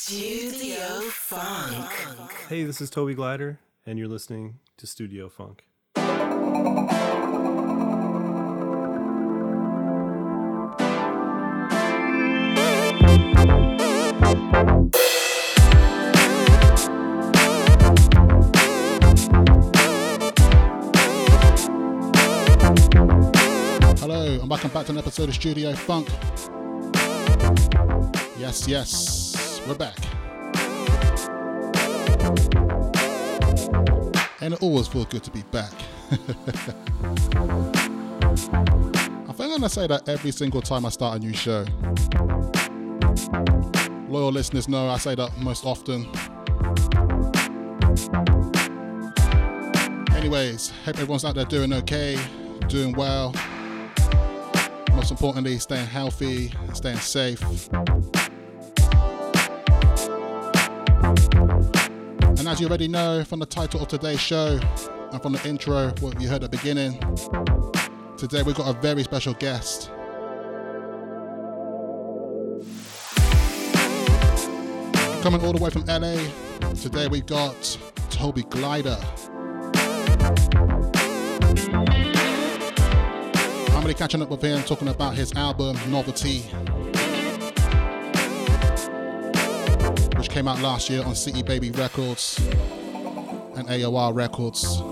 Studio Funk. Hey, this is Toby Glider, and you're listening to Studio Funk. Hello, and welcome back to an episode of Studio Funk. Yes, yes, we're back. And it always feels good to be back. I think I'm gonna say that every single time I start a new show. Loyal listeners know I say that most often. Anyways, hope everyone's out there doing okay, doing well. Most importantly, staying healthy, staying safe. And as you already know from the title of today's show and from the intro, what you heard at the beginning, today we've got a very special guest. Coming all the way from LA, today we got Toby Glider. I'm really catching up with him, talking about his album Novelty, which came out last year on City Baby Records and AOR Records.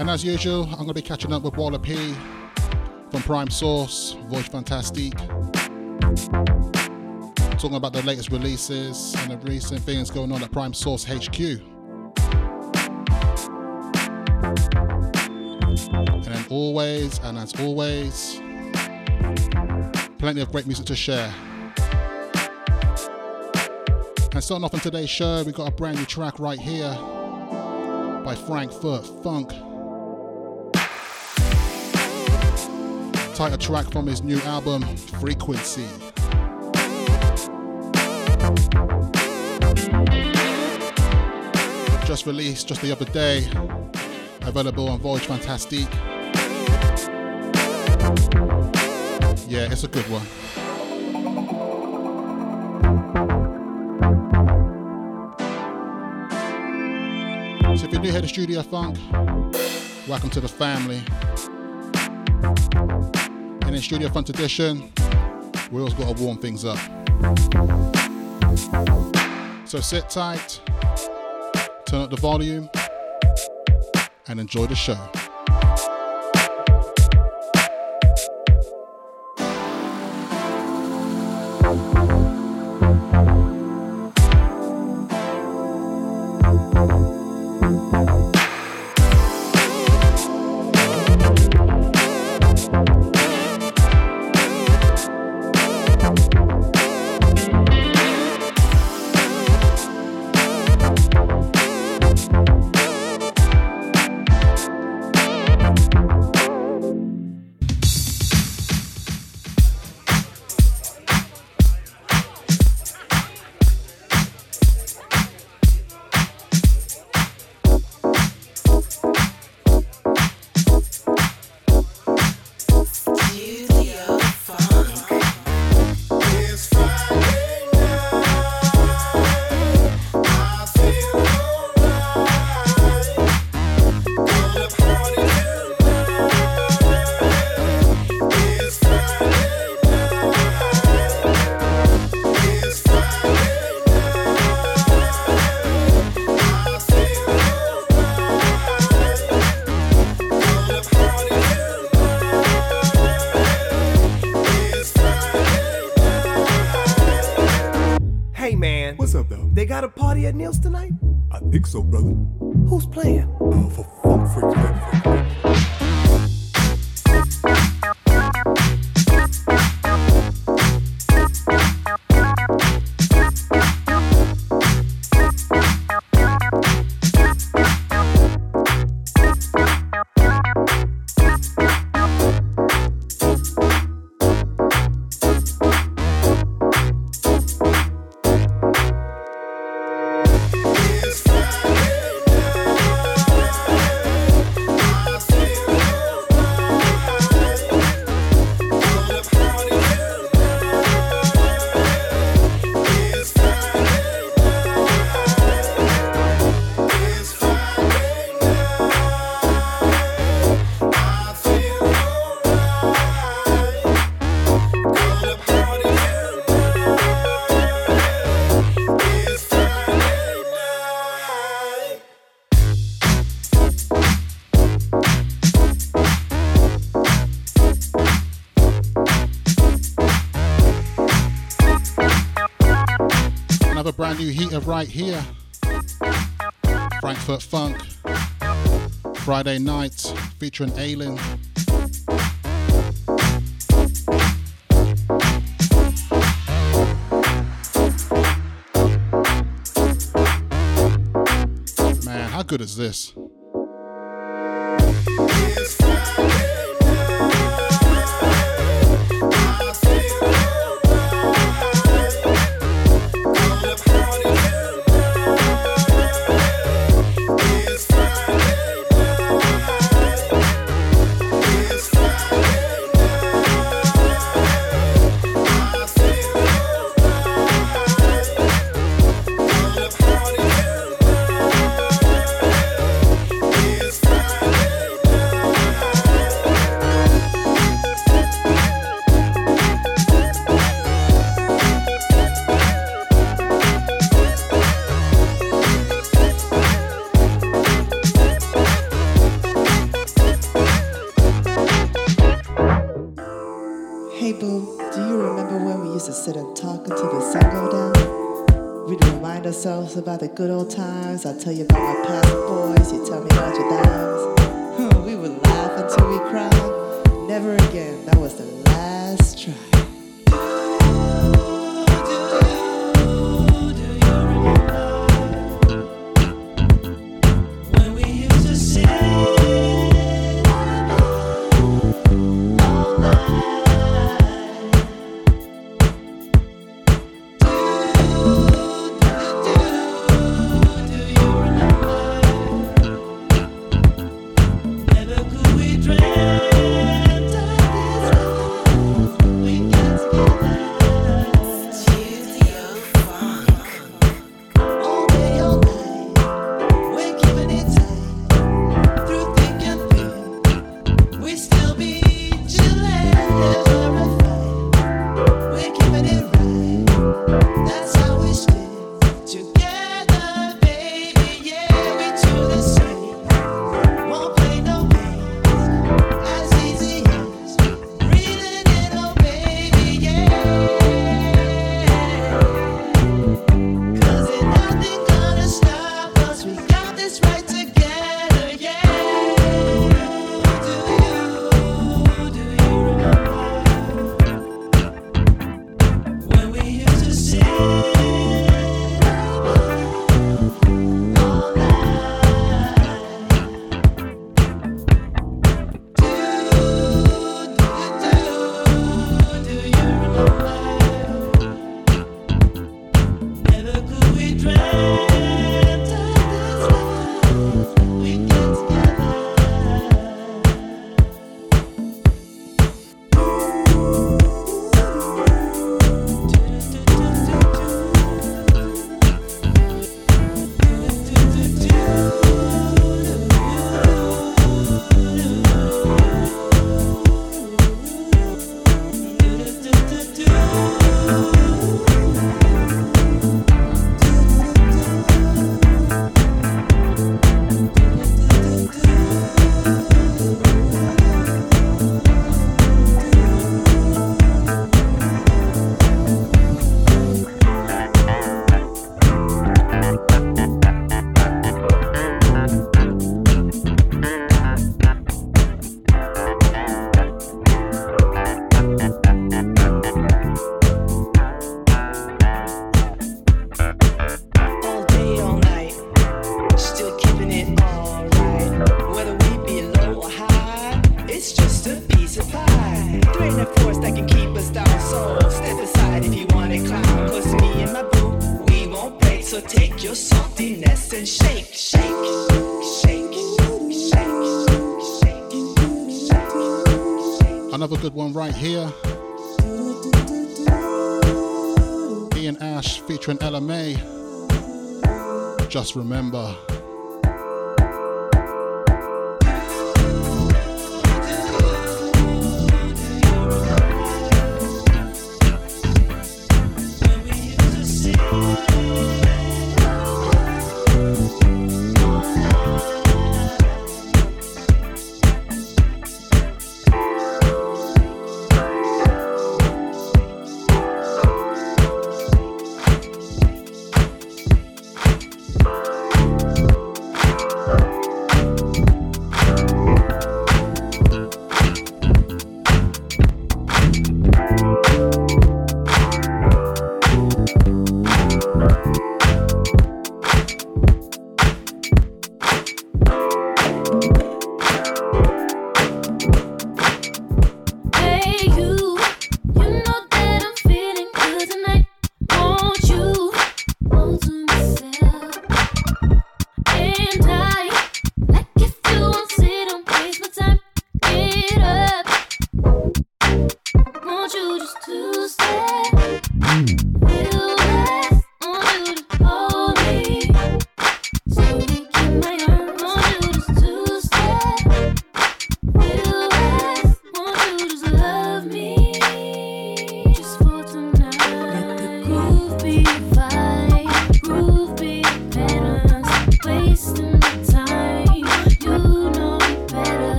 And as usual, I'm going to be catching up with Walla P from Prime Source, Voyage Fantastique, talking about the latest releases and the recent things going on at Prime Source HQ. And then always, and as always, plenty of great music to share. And starting off on today's show, we've got a brand new track right here by Frankfurt Funk. Title track from his new album, Frequency. Just released just the other day, available on Voyage Fantastique. Yeah, it's a good one. So if you're new here to Studio Funk, welcome to the family. And in Studio Funk edition, we always got to warm things up. So sit tight, turn up the volume, and enjoy the show. What's up, though? they got a party at Neil's tonight? I think so, brother. Who's playing? Uh, for Funk Freaks, brand new heater right here. Frankfurt Funk, Friday night featuring Aileen. Man, how good is this? featuring LMA. Just remember.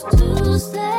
Just to stay?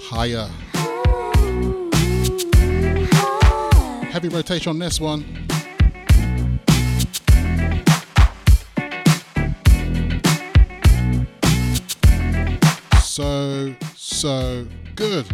Higher. Heavy rotation on this one. So, so good.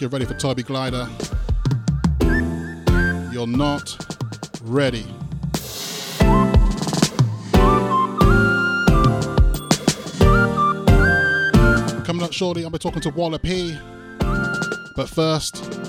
Think you're ready for Toby Glider. You're not ready. Coming up shortly, I'll be talking to Walla P. But first,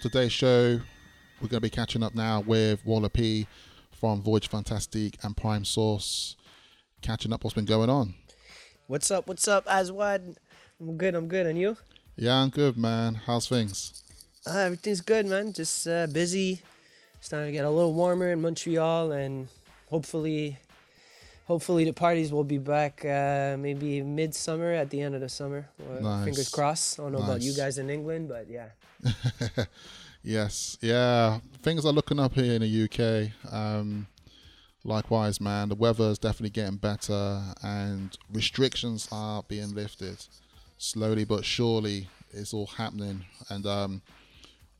on today's show. We're going to be catching up now with Walla P from Voyage Fantastique and Prime Source. Catching up what's been going on. What's up? What's up, Aswad? I'm good. I'm good. And you? Yeah, I'm good, man. How's things? Uh, everything's good, man. Just uh, busy. Starting to get a little warmer in Montreal, and hopefully, hopefully the parties will be back uh, maybe midsummer at the end of the summer. Nice. Fingers crossed. I don't know about you guys in England, but yeah. Yes, yeah. Things are looking up here in the UK. Um, likewise, man. The weather is definitely getting better, and restrictions are being lifted slowly but surely. It's all happening, and um,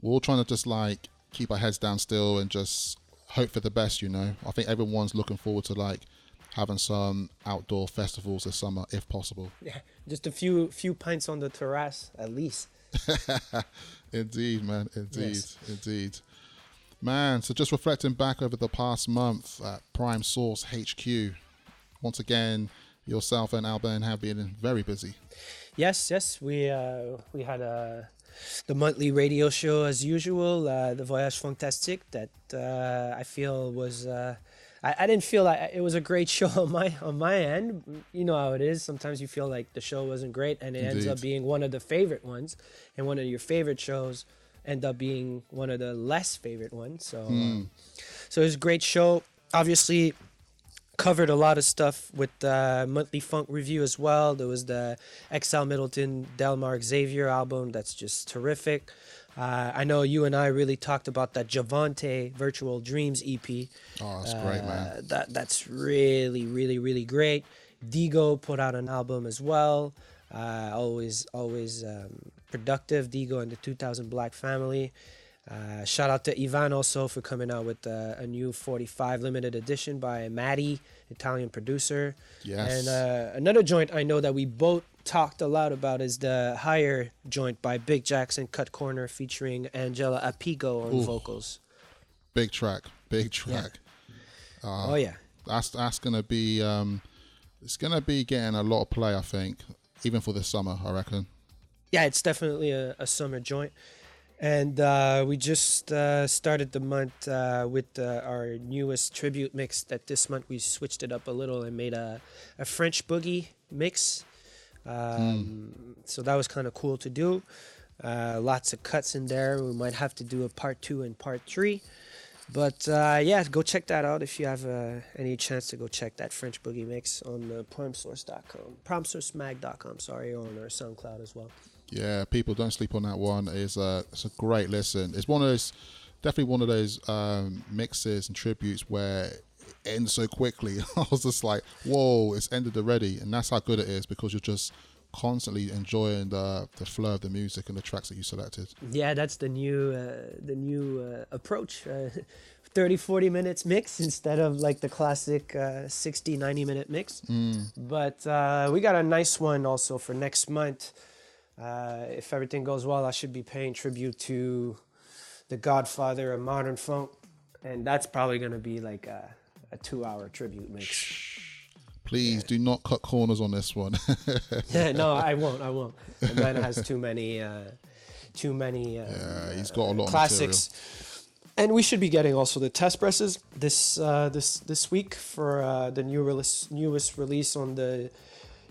we're all trying to just like keep our heads down still and just hope for the best. You know, I think everyone's looking forward to like having some outdoor festivals this summer, if possible. Yeah, just a few few pints on the terrace at least. indeed, man. Indeed, Yes. indeed. Man, so just reflecting back over the past month at Prime Source HQ, once again, yourself and Alban have been very busy. Yes, yes, we uh, we had uh, the monthly radio show as usual, uh, the Voyage Fantastique. That uh, I feel was uh, I, I didn't feel like it was a great show on my on my end. You know how it is. Sometimes you feel like the show wasn't great, and it ends up being one of the favorite ones, and one of your favorite shows end up being one of the less favorite ones. So, um, so it was a great show. Obviously, covered a lot of stuff with the monthly funk review as well. There was the XL Middleton Delmar Xavier album that's just terrific. Uh, I know you and I really talked about that Javante Virtual Dreams EP. Oh, that's great, man. Uh, that that's really really really great. Dego put out an album as well. Uh, always always um, productive. Dego and the 2000 Black Family. Uh, shout out to Ivan also for coming out with uh, a new 45 limited edition by Maddie, Italian producer. Yes. And uh, another joint I know that we both talked a lot about is the Higher joint by Big Jackson Cut Corner featuring Angela Apigo on Ooh. vocals. Big track, big track. oh yeah. That's that's gonna be um, it's gonna be getting a lot of play, I think, even for this summer. I reckon. yeah, it's definitely a, a summer joint. And uh, we just uh, started the month uh, with uh, our newest tribute mix. That this month we switched it up a little and made a, a French boogie mix. Um, So that was kind of cool to do. Uh, lots of cuts in there. We might have to do a part two and part three. But uh, yeah, go check that out if you have uh, any chance to go check that French boogie mix on uh, primesource.com, primesourcemag.com, sorry, on our SoundCloud as well. Yeah, people don't sleep on that one. It's a it's a great listen. It's one of those definitely one of those um, mixes and tributes where it ends so quickly. I was just like, whoa, it's ended already, and that's how good it is because you're just constantly enjoying the the flow of the music and the tracks that you selected. Yeah, that's the new uh, the new uh, approach. Uh, 30 40 minutes mix instead of like the classic uh, 60 90 minute mix. But uh, we got a nice one also for next month. Uh, if everything goes well, I should be paying tribute to the godfather of modern funk. And that's probably going to be like a, a two hour tribute mix. Please do not cut corners on this one. no, I won't. I won't. The man has too many, uh, too many. Uh, yeah, he's got a lot of classics. And we should be getting also the test presses this uh, this this week for uh, the new release, newest release on the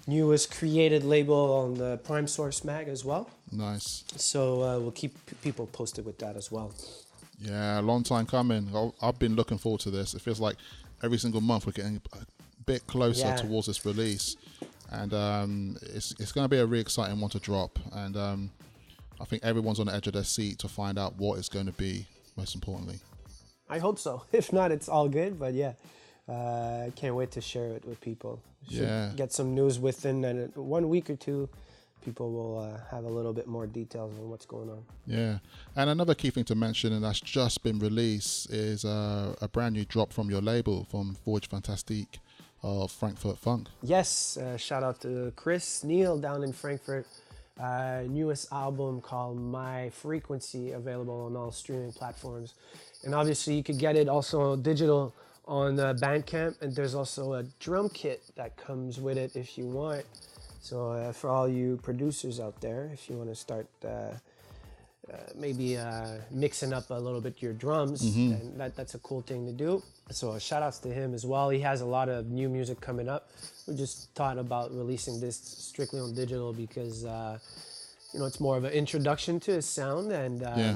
newest created label on the Prime Source mag as well. Nice. So uh, we'll keep p- people posted with that as well. Yeah, long time coming. I've been looking forward to this. It feels like every single month we're getting a bit closer Yeah. towards this release, and um, it's it's going to be a really exciting one to drop. And um, I think everyone's on the edge of their seat to find out what it's going to be. Most importantly, I hope so. If not, it's all good. But yeah, uh, I can't wait to share it with people. Should Yeah. Get some news within uh, one week or two. People will uh, have a little bit more details on what's going on. yeah. And another key thing to mention, and that's just been released, is uh, a brand new drop from your label from Voyage Fantastique of Frankfurt Funk. Yes, uh, shout out to Chris Neal down in Frankfurt. Uh, newest album called My Frequency, available on all streaming platforms. And obviously, you could get it also digital on uh, Bandcamp. And there's also a drum kit that comes with it if you want. So, uh, for all you producers out there, if you want to start uh, uh, maybe uh, mixing up a little bit your drums, Mhm. and that, that's a cool thing to do. So shout outs to him as well. He has a lot of new music coming up. We just thought about releasing this strictly on digital because uh, you know it's more of an introduction to his sound, and um, Yeah.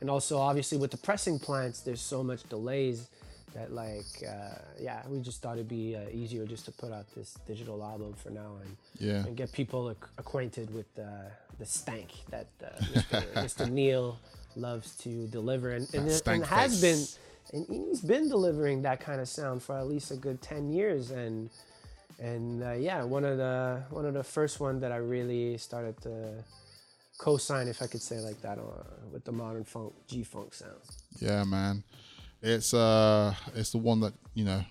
and also obviously with the pressing plants, there's so much delays that like uh, yeah, we just thought it'd be uh, easier just to put out this digital album for now and Yeah. and get people ac- acquainted with uh, the stank that uh, Mr. Mr. Neil loves to deliver and, and, it- and has been and he's been delivering that kind of sound for at least a good 10 years and and uh, yeah one of the one of the first one that I really started to co-sign if I could say like that uh, with the modern funk G-funk sound Yeah, man. It's uh it's the one that, you know,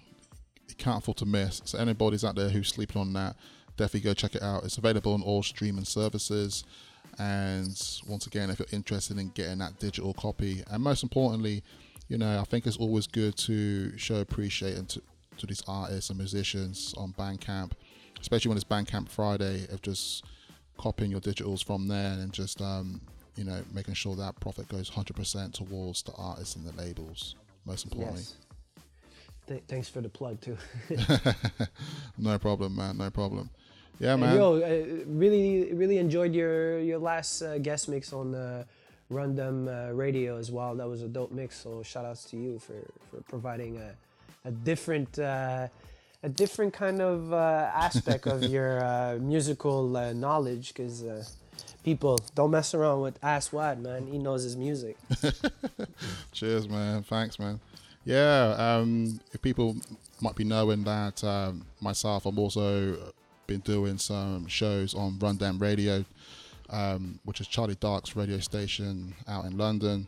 you can't afford to miss. So anybody's out there who's sleeping on that, definitely go check it out. It's available on all streaming services. And once again, if you're interested in getting that digital copy, and most importantly, you know, I think it's always good to show appreciation to, to these artists and musicians on Bandcamp, especially when it's Bandcamp Friday, of just copying your digitals from there and just um, you know making sure that profit goes 100% towards the artists and the labels most importantly yes Th- thanks for the plug too no problem man no problem yeah man Yo, I really, really enjoyed your your last uh, guest mix on uh, Rundum uh, Radio as well. That was a dope mix. So shout outs to you for for providing a a different. Uh, a different kind of uh, aspect of your uh, musical uh, knowledge because uh, people don't mess around with Aswad, man. He knows his music. cheers man thanks man yeah um if people might be knowing that um, myself i'm also been doing some shows on rundown radio um, which is charlie dark's radio station out in london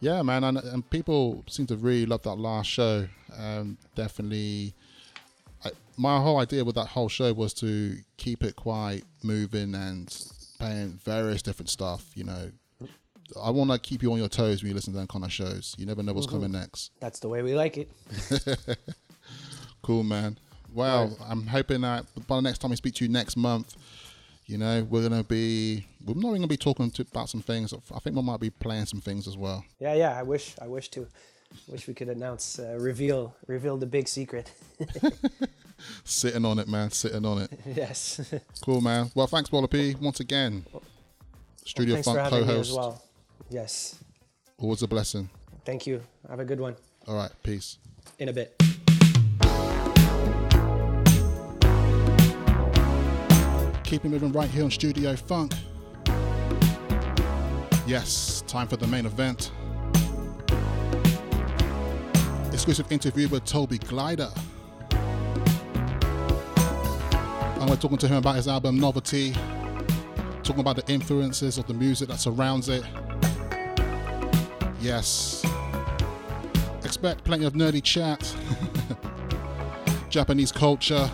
yeah man and, and people seem to really love that last show um, definitely I, my whole idea with that whole show was to keep it quite moving and playing various different stuff you know. I want to keep you on your toes when you listen to them kind of shows. You never know what's Mhm. coming next. That's the way we like it. cool man. Well i'm hoping that by the next time we speak to you next month you know we're gonna be we're not even gonna be talking to, about some things. I think we might be playing some things as well. Yeah, yeah. I wish, I wish to, wish we could announce, uh, reveal, reveal the big secret. sitting on it man sitting on it yes. cool man well thanks Walla P once again studio for funk co-host as well. Yes. always a blessing Thank you. Have a good one. all right peace In a bit. Keep it moving right here on Studio Funk. Yes, time for the main event. Exclusive interview with Toby Glider. And we're talking to him about his album Novelty, talking about the influences of the music that surrounds it. Yes. Expect plenty of nerdy chat, Japanese culture,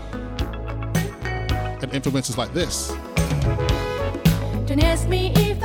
and influences like this. Don't ask me if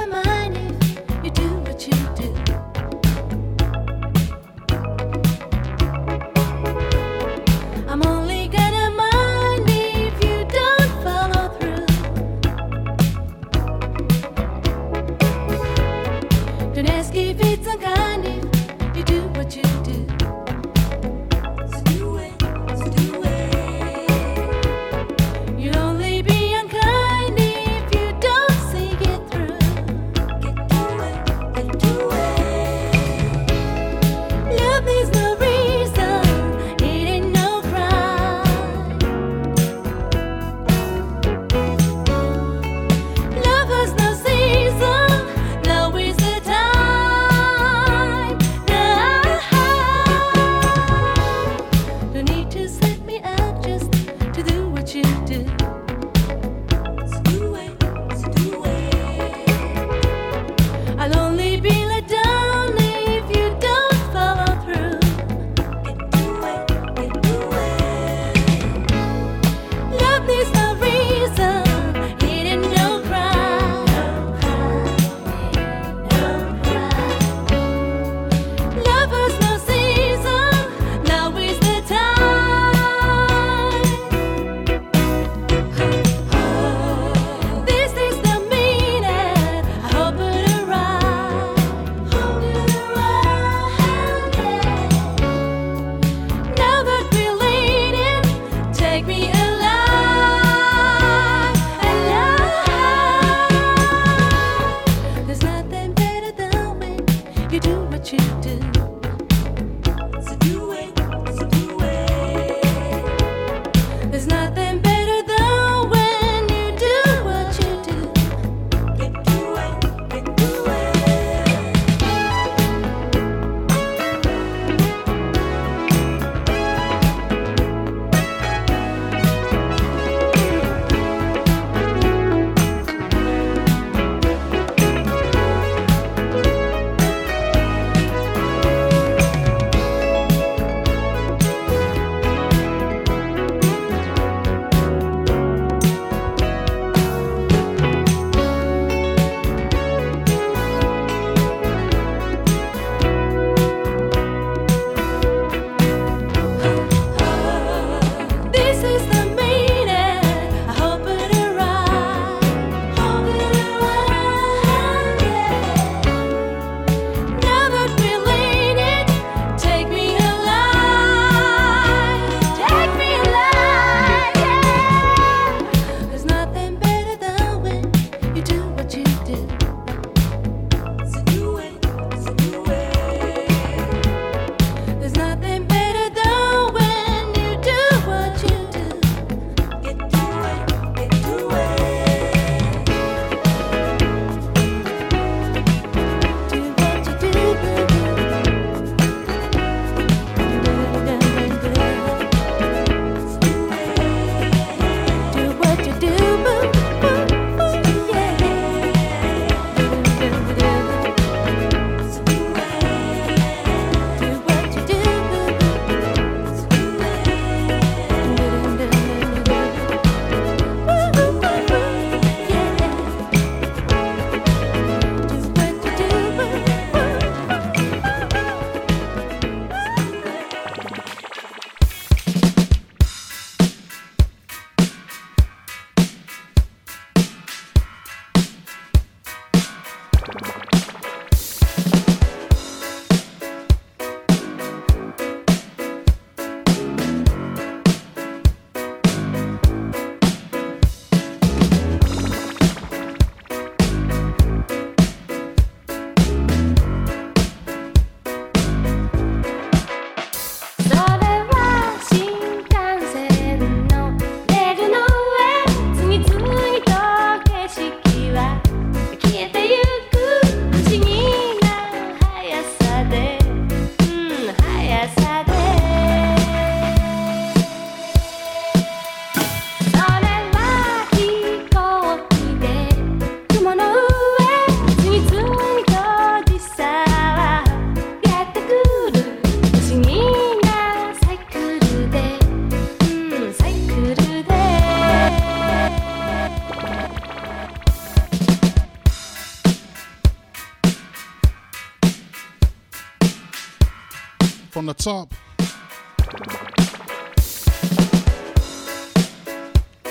top.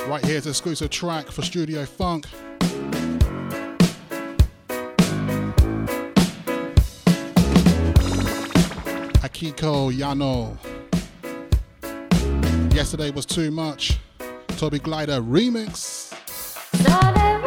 Right here's an exclusive track for Studio Funk. Akiko Yano. Yesterday was too much. Toby Glider remix. そ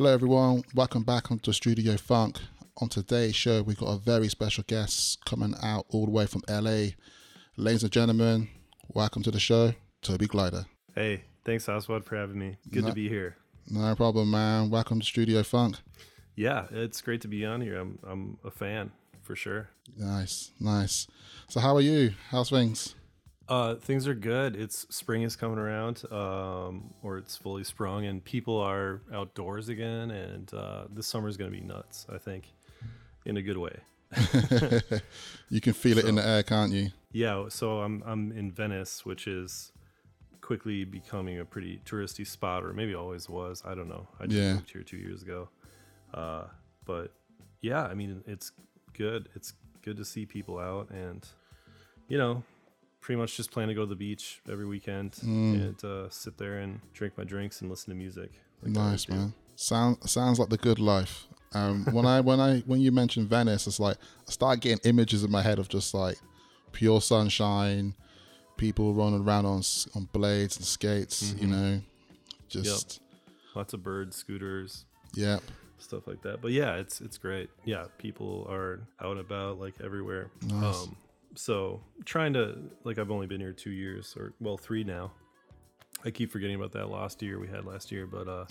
Hello, everyone. Welcome back onto Studio Funk. On today's show, we've got a very special guest coming out all the way from LA. Ladies and gentlemen, welcome to the show, Toby Glider. Hey, thanks Aswad for having me. Good No- to be here. No problem, man. Welcome to Studio Funk. Yeah, it's great to be on here. I'm I'm a fan for sure. Nice, nice. So, how are you? How's things? Uh, things are good. It's spring is coming around, um, or it's fully sprung, and people are outdoors again. And uh, this summer is going to be nuts. I think, in a good way. you can feel it in the air, can't you? Yeah. So I'm I'm in Venice, which is quickly becoming a pretty touristy spot, or maybe always was. I don't know. I just Yeah. moved here two years ago. Uh, but yeah, I mean, it's good. It's good to see people out, and you know, pretty much just plan to go to the beach every weekend Mm. and uh, sit there and drink my drinks and listen to music. like Nice man. Sound sounds like the good life. Um, when I when I when you mentioned Venice, it's like I start getting images in my head of just like pure sunshine, people running around on on blades and skates. You Mhm. know, just Lots of birds, scooters. Yep. Stuff like that. But yeah, it's it's great. Yeah, people are out and about like everywhere. Nice. Um so trying to like I've only been here two years or well three now. I keep forgetting about that last year we had last year, but uh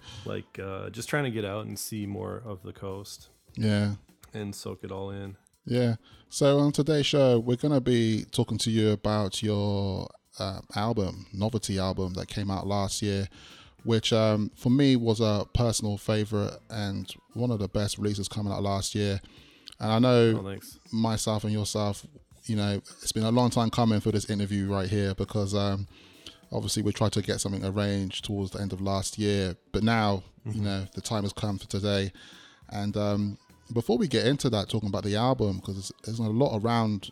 like uh just trying to get out and see more of the coast yeah. and soak it all in. Yeah. So on today's show, we're gonna be talking to you about your uh, album, novelty album that came out last year, which um, for me was a personal favorite and one of the best releases coming out last year. And I know Oh, myself and yourself, you know, it's been a long time coming for this interview right here because um, obviously we tried to get something arranged towards the end of last year, but now you know the time has come for today. And um, before we get into that, talking about the album, because there's, there's a lot around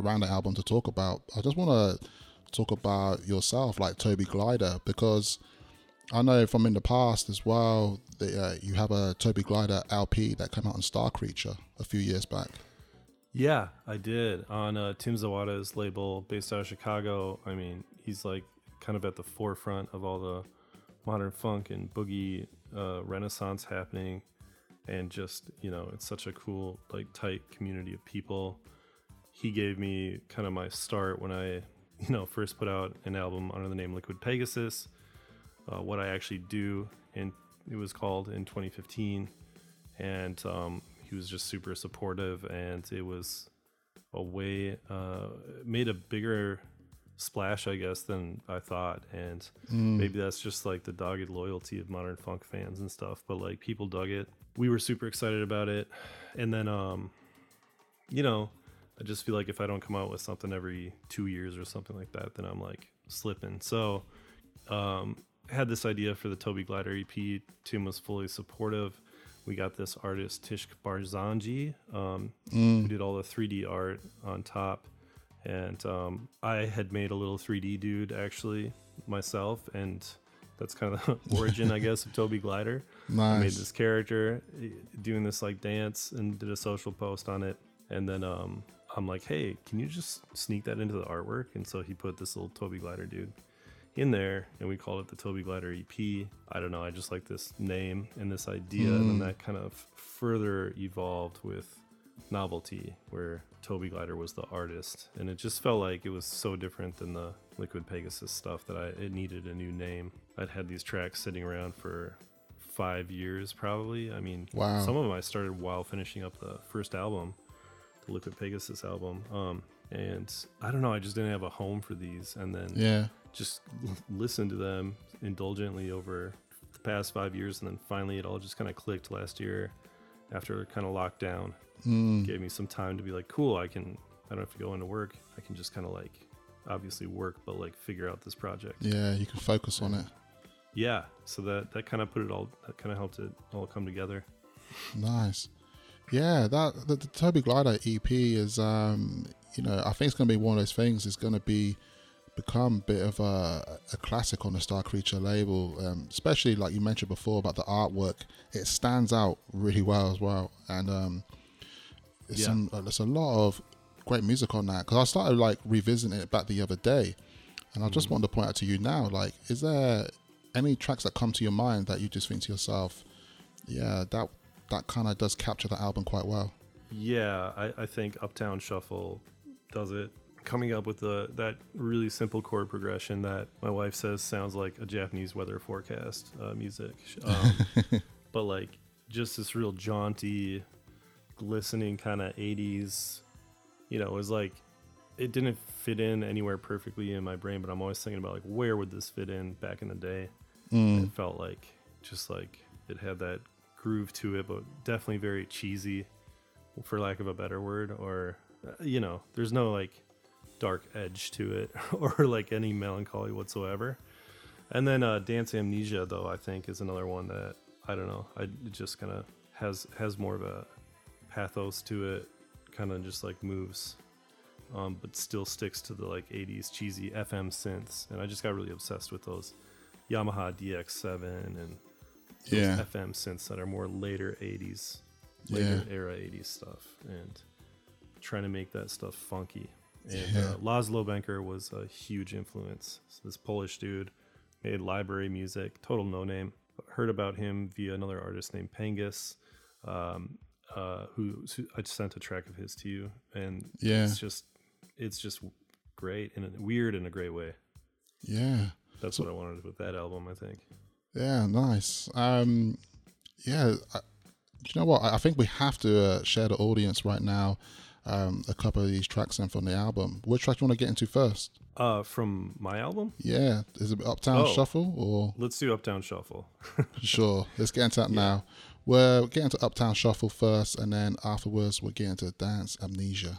around the album to talk about, I just want to talk about yourself, like Toby Glider, because I know from in the past as well that uh, you have a Toby Glider LP that came out on Star Creature a few years back. Yeah, I did on uh, Tim Zawada's label based out of Chicago. I mean, he's like kind of at the forefront of all the modern funk and boogie uh, renaissance happening, and just you know, it's such a cool like tight community of people. He gave me kind of my start when I you know first put out an album under the name Liquid Pegasus. Uh, what I actually do, and it was called in 2015 and um, he was just super supportive and it was a way uh, made a bigger splash i guess than i thought. And Mm. maybe that's just like the dogged loyalty of modern funk fans and stuff but like people dug it. We were super excited about it. And then um you know i just feel like if i don't come out with something every two years or something like that then i'm like slipping. So um, had this idea for the Toby Glider EP. Tim was fully supportive. We got this artist Tishk Barzanji, um, who did all the 3D art on top, and um, I had made a little 3D dude actually myself, and that's kind of the origin, I guess, of Toby Glider. I made this character eh, doing this like dance and did a social post on it, and then um, I'm like, hey, can you just sneak that into the artwork? And so he put this little Toby Glider dude in there and we called it the Toby Glider EP. I don't know, I just like this name and this idea and then Mm. that kind of further evolved with novelty where Toby Glider was the artist and it just felt like it was so different than the Liquid Pegasus stuff that I it needed a new name. I'd had these tracks sitting around for 5 years probably. I mean, Wow. some of them I started while finishing up the first album, the Liquid Pegasus album. Um and I don't know, I just didn't have a home for these and then Yeah. just l- listen to them indulgently over the past five years and then finally it all just kind of clicked last year after kind of lockdown Mm. gave me some time to be like cool i can i don't have to go into work i can just kind of like obviously work but like figure out this project Yeah, you can focus on it. yeah so that that kind of put it all that kind of helped it all come together Nice. Yeah, that the, the Toby Glider EP is, um, you know, I think it's going to be one of those things. It's going to be become a bit of a, a classic on the Star Creature label, um, especially like you mentioned before about the artwork. It stands out really well as well, and um, it's Yeah. some, uh, there's a lot of great music on that. Because I started like revisiting it back the other day, and I just wanted to point out to you now, like, is there any tracks that come to your mind that you just think to yourself, yeah, that that kind of does capture the album quite well. yeah i, I think uptown shuffle does it coming up with the that really simple chord progression that my wife says sounds like a japanese weather forecast uh, music um, but like just this real jaunty glistening kind of 80s you know it was like it didn't fit in anywhere perfectly in my brain, but I'm always thinking about like where would this fit in back in the day. Mm. It felt like just like it had that groove to it, but definitely very cheesy, for lack of a better word. Or you know, there's no like dark edge to it or like any melancholy whatsoever. And then uh, Dance Amnesia, though, I think is another one that I don't know. I just kind of has has more of a pathos to it, kind of just like moves, um, but still sticks to the like '80s cheesy FM synths. And I just got really obsessed with those Yamaha DX7 and those Yeah. FM synths that are more later '80s, later era '80s stuff, and trying to make that stuff funky. And Yeah. uh, Laszlo Benker was a huge influence. So this Polish dude made library music, total no name. Heard about him via another artist named Pangus, um, uh, who, who I sent a track of his to you, and Yeah. it's just it's just great and weird in a great way. Yeah. That's what I wanted with that album. I think. Yeah, nice. Um, yeah, I, do you know what? I, I think we have to uh, share the audience right now um, a couple of these tracks in from the album. Which track do you want to get into first? Uh, from my album, Yeah, is it Uptown Oh. Shuffle or let's do Uptown Shuffle. sure? Let's get into that now. We're getting to Uptown Shuffle first, and then afterwards we're getting to Dance Amnesia.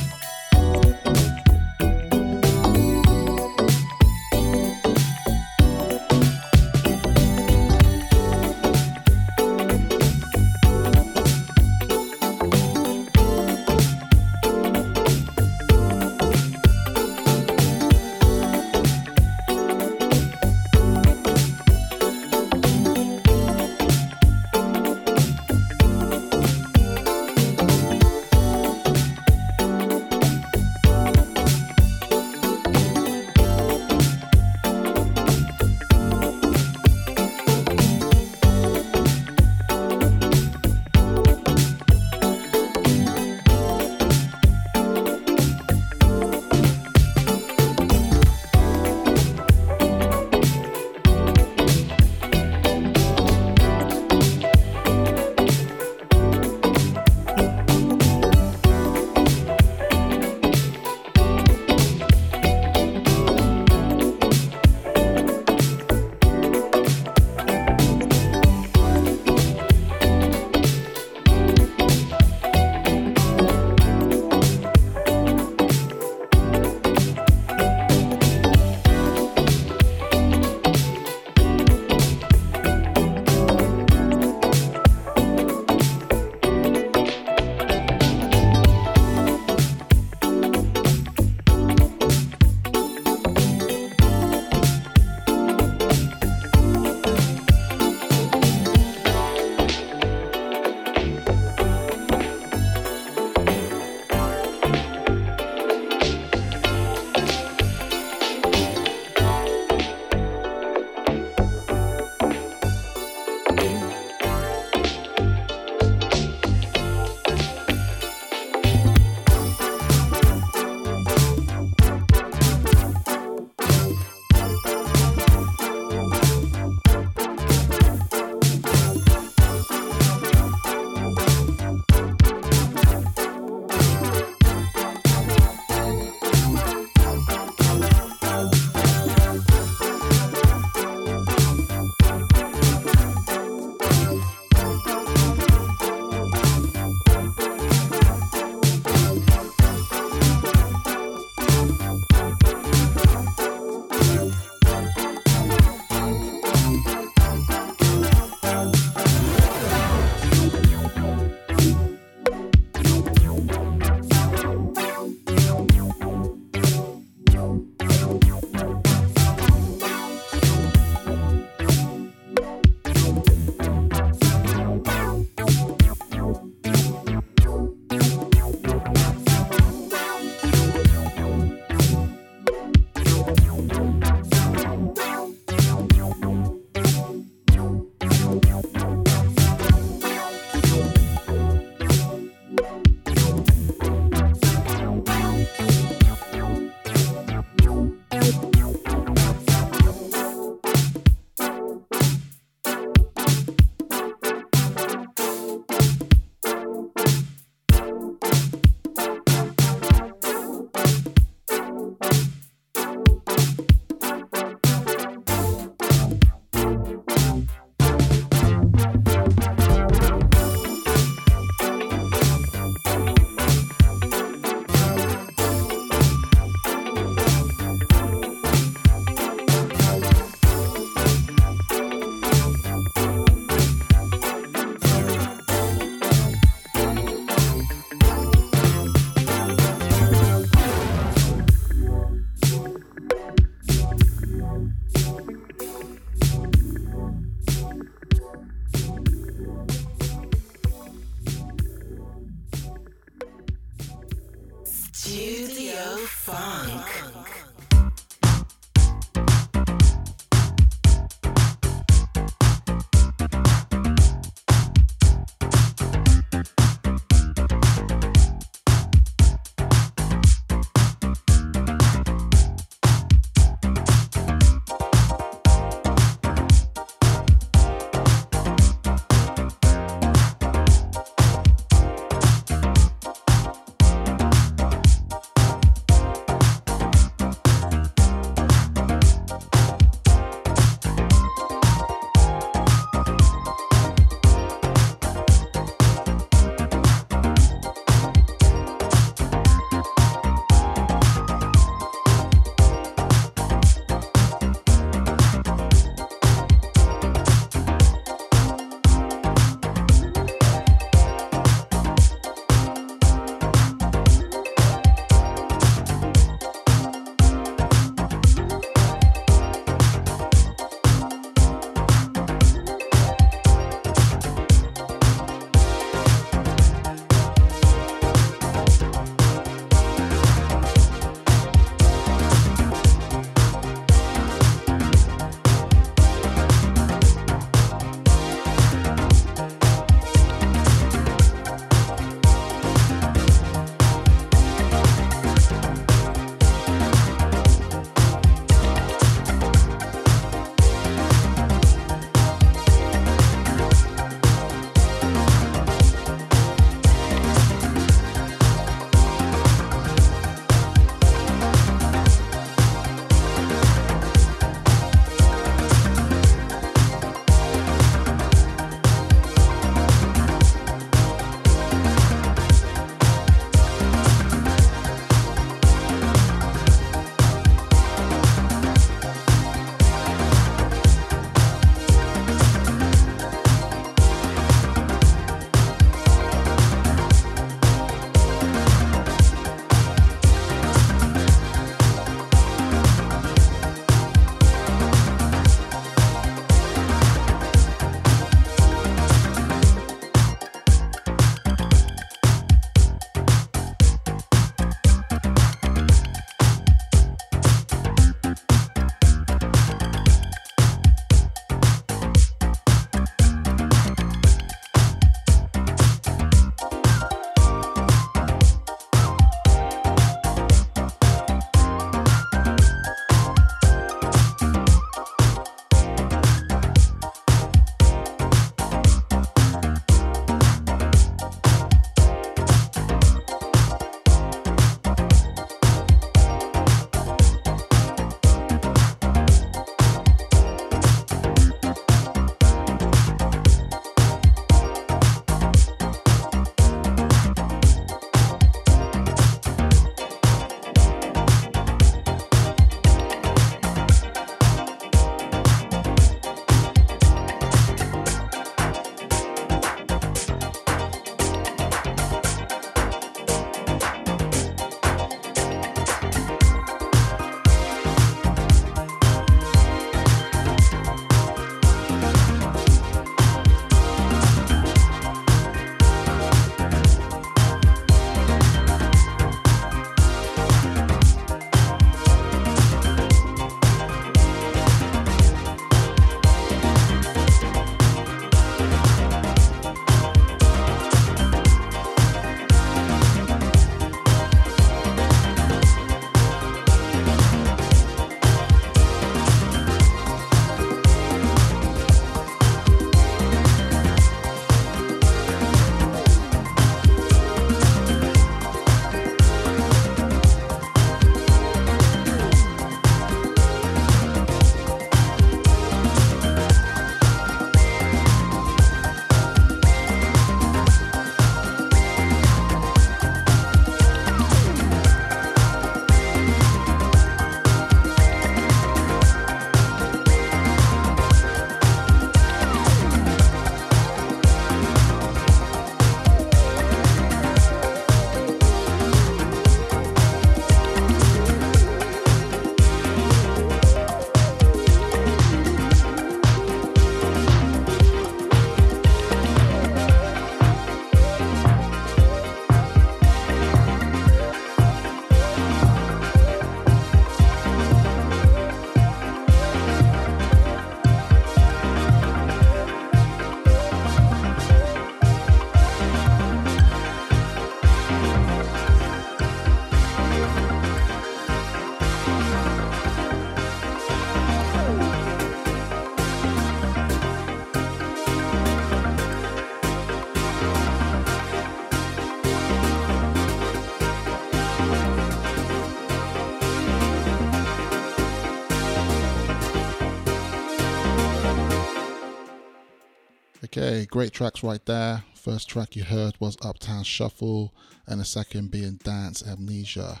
Okay, great tracks right there. First track you heard was Uptown Shuffle, and the second being Dance Amnesia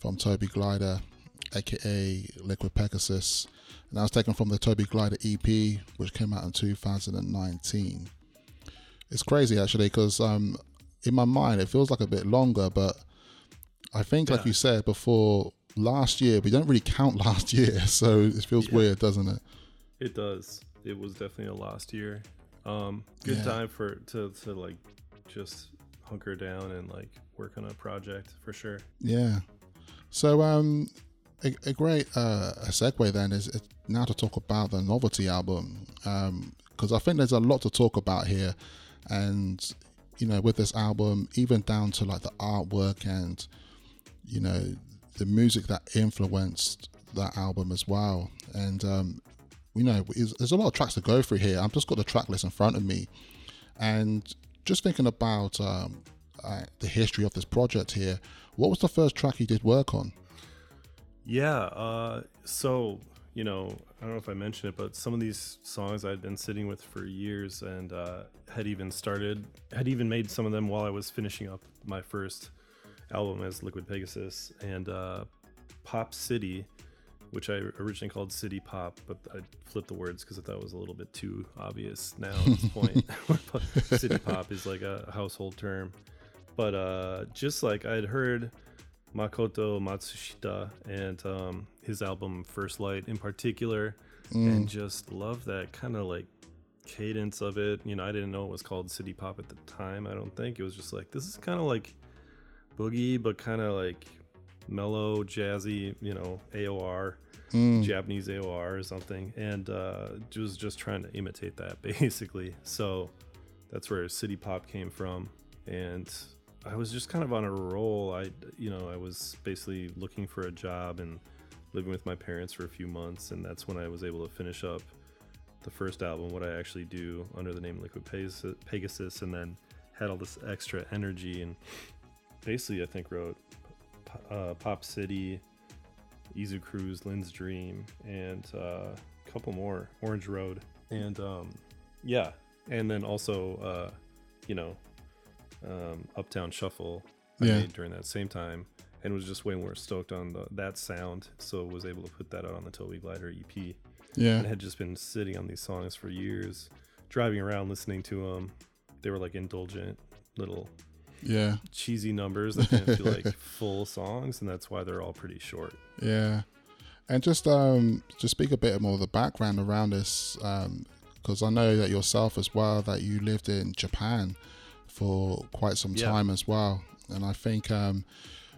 from Toby Glider, aka Liquid Pegasus. And that was taken from the Toby Glider EP, which came out in 2019. It's crazy actually, because um, in my mind it feels like a bit longer, but I think, like you said before, last year we don't really count last year, so it feels Yeah. weird, doesn't it? It does. It was definitely a last year. Um, good Yeah. time for to to like just hunker down and like work on a project for sure. Yeah. So um, a, a great uh, a segue then is, now to talk about the novelty album because I think there's a lot to talk about here, and you know with this album even down to like the artwork and you know the music that influenced that album as well, and um, you know there's a lot of tracks to go through here. I've just got the track list in front of me, and just thinking about um, uh, the history of this project here. What was the first track you did work on? Yeah. Uh, so you know, I don't know if I mentioned it, but some of these songs I'd been sitting with for years and uh, had even started, had even made some of them while I was finishing up my first album as Liquid Pegasus and uh, Pop City, which I originally called City Pop, but I flipped the words because I thought it was a little bit too obvious now at this point. City Pop is like a household term. But uh, just like I'd heard Makoto Matsushita and um, his album First Light in particular, and just love that kind of like cadence of it. You know, I didn't know it was called City Pop at the time. I don't think it was just like this is kind of like boogie, but kind of like mellow, jazzy. You know, AOR, Japanese AOR or something, and uh, was just trying to imitate that basically. So that's where City Pop came from, and I was just kind of on a roll. I, you know, I was basically looking for a job and living with my parents for a few months, and that's when I was able to finish up the first album, what I actually do under the name Liquid Pegasus and then had all this extra energy and basically I think wrote uh, Pop City, Izu Cruise, Lynn's Dream, and uh, a couple more, Orange Road, and um, yeah, and then also uh, you know um, Uptown Shuffle I Yeah. made during that same time and was just way more stoked on the, that sound, so was able to put that out on the Toby Glider EP Yeah. and had just been sitting on these songs for years, driving around listening to them. They were like indulgent little Yeah. cheesy numbers that didn't feel like full songs, and that's why they're all pretty short. Yeah. And just um to speak a bit more of the background around this, because I know that yourself as well that you lived in Japan for quite some Yeah. time as well. And I think um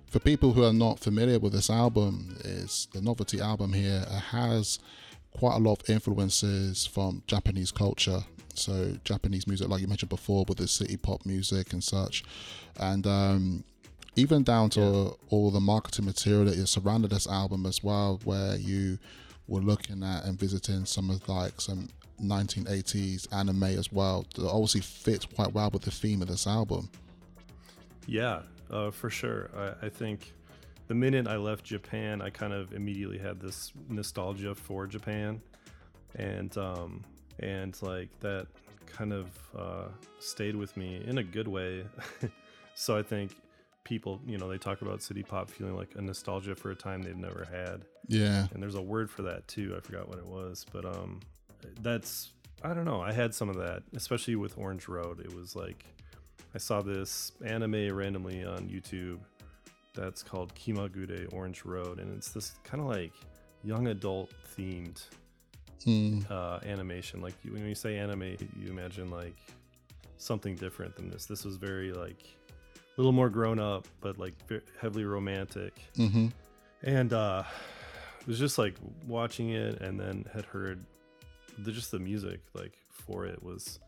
for people who are not familiar with this album, is the novelty album here it has quite a lot of influences from Japanese culture. So Japanese music, like you mentioned before, with the city pop music and such, and um, even down to all the marketing material that is surrounded this album as well, where you were looking at and visiting some of like some 1980s anime as well. That obviously fits quite well with the theme of this album. Yeah, uh, for sure. I, I think the minute I left Japan, I kind of immediately had this nostalgia for Japan, and um, and like that kind of uh, stayed with me in a good way. so I think people, you know, they talk about city pop feeling like a nostalgia for a time they've never had. Yeah, and there's a word for that too. I forgot what it was, but um, that's I don't know. I had some of that, especially with Orange Road. It was like I saw this anime randomly on YouTube that's called Kimagure Orange Road, and it's this kind of like young adult themed Mm, uh, animation. Like when you say anime, you imagine like something different than this. This was very like a little more grown up, but like heavily romantic. Hmm and uh it was just like watching it and then had heard the, just the music like for it was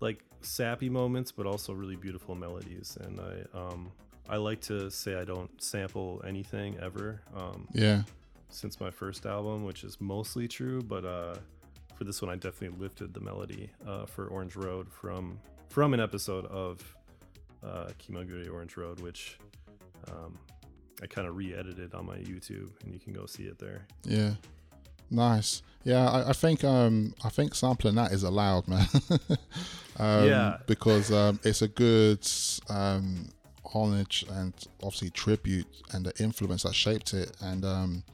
like sappy moments but also really beautiful melodies. And i um i like to say i don't sample anything ever um yeah, since my first album which is mostly true but uh for this one i definitely lifted the melody uh for orange road from from an episode of uh kimagure orange road which um I kind of re-edited on my YouTube, and you can go see it there. yeah. Nice. Yeah, I, I think um I think sampling that is allowed, man. um, Yeah. Because um it's a good um homage and obviously tribute and the influence that shaped it and um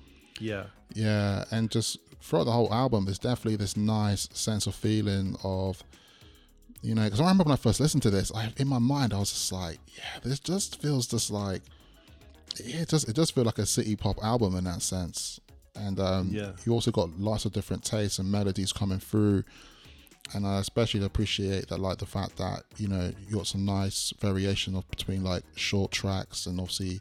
Yeah. yeah and just throughout the whole album there's definitely this nice sense of feeling of you know because i remember when i first listened to this I, in my mind i was just like yeah this just feels just like it just it just feels like a city pop album in that sense and um Yeah. you also got lots of different tastes and melodies coming through and i especially appreciate that like the fact that you know you got some nice variation of between like short tracks and obviously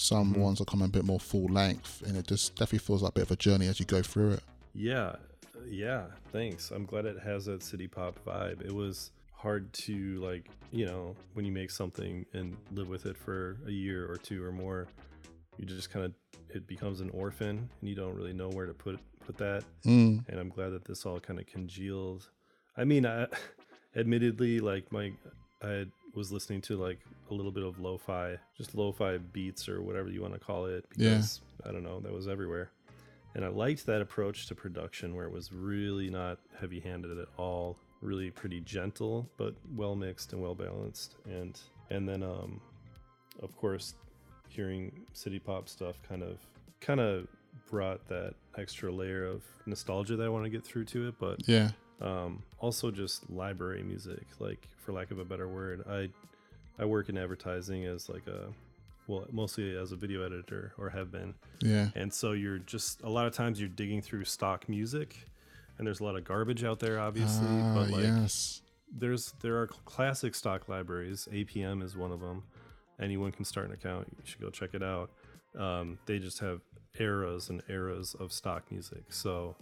some Mm-hmm. ones are coming a bit more full length and it just definitely feels like a bit of a journey as you go through it Yeah, yeah. Thanks. I'm glad it has that city pop vibe. It was hard to like, you know, when you make something and live with it for a year or two or more, you just kind of it becomes an orphan and you don't really know where to put put that. Mm. And I'm glad that this all kind of congealed. I mean, I, admittedly, like my I was listening to like a little bit of lo-fi, just lo-fi beats or whatever you want to call it Yeah. I don't know, that was everywhere. And I liked that approach to production where it was really not heavy-handed at all, really pretty gentle but well mixed and well balanced. And and then um of course hearing city pop stuff kind of kind of brought that extra layer of nostalgia that I want to get through to it, but yeah um, also just library music like for lack of a better word. I i work in advertising as like a well mostly as a video editor or have been. Yeah. And so you're just a lot of times you're digging through stock music and there's a lot of garbage out there obviously Ah, but like yes. there's there are classic stock libraries. Apm is one of them anyone can start an account. You should go check it out. Um, they just have eras and eras of stock music. So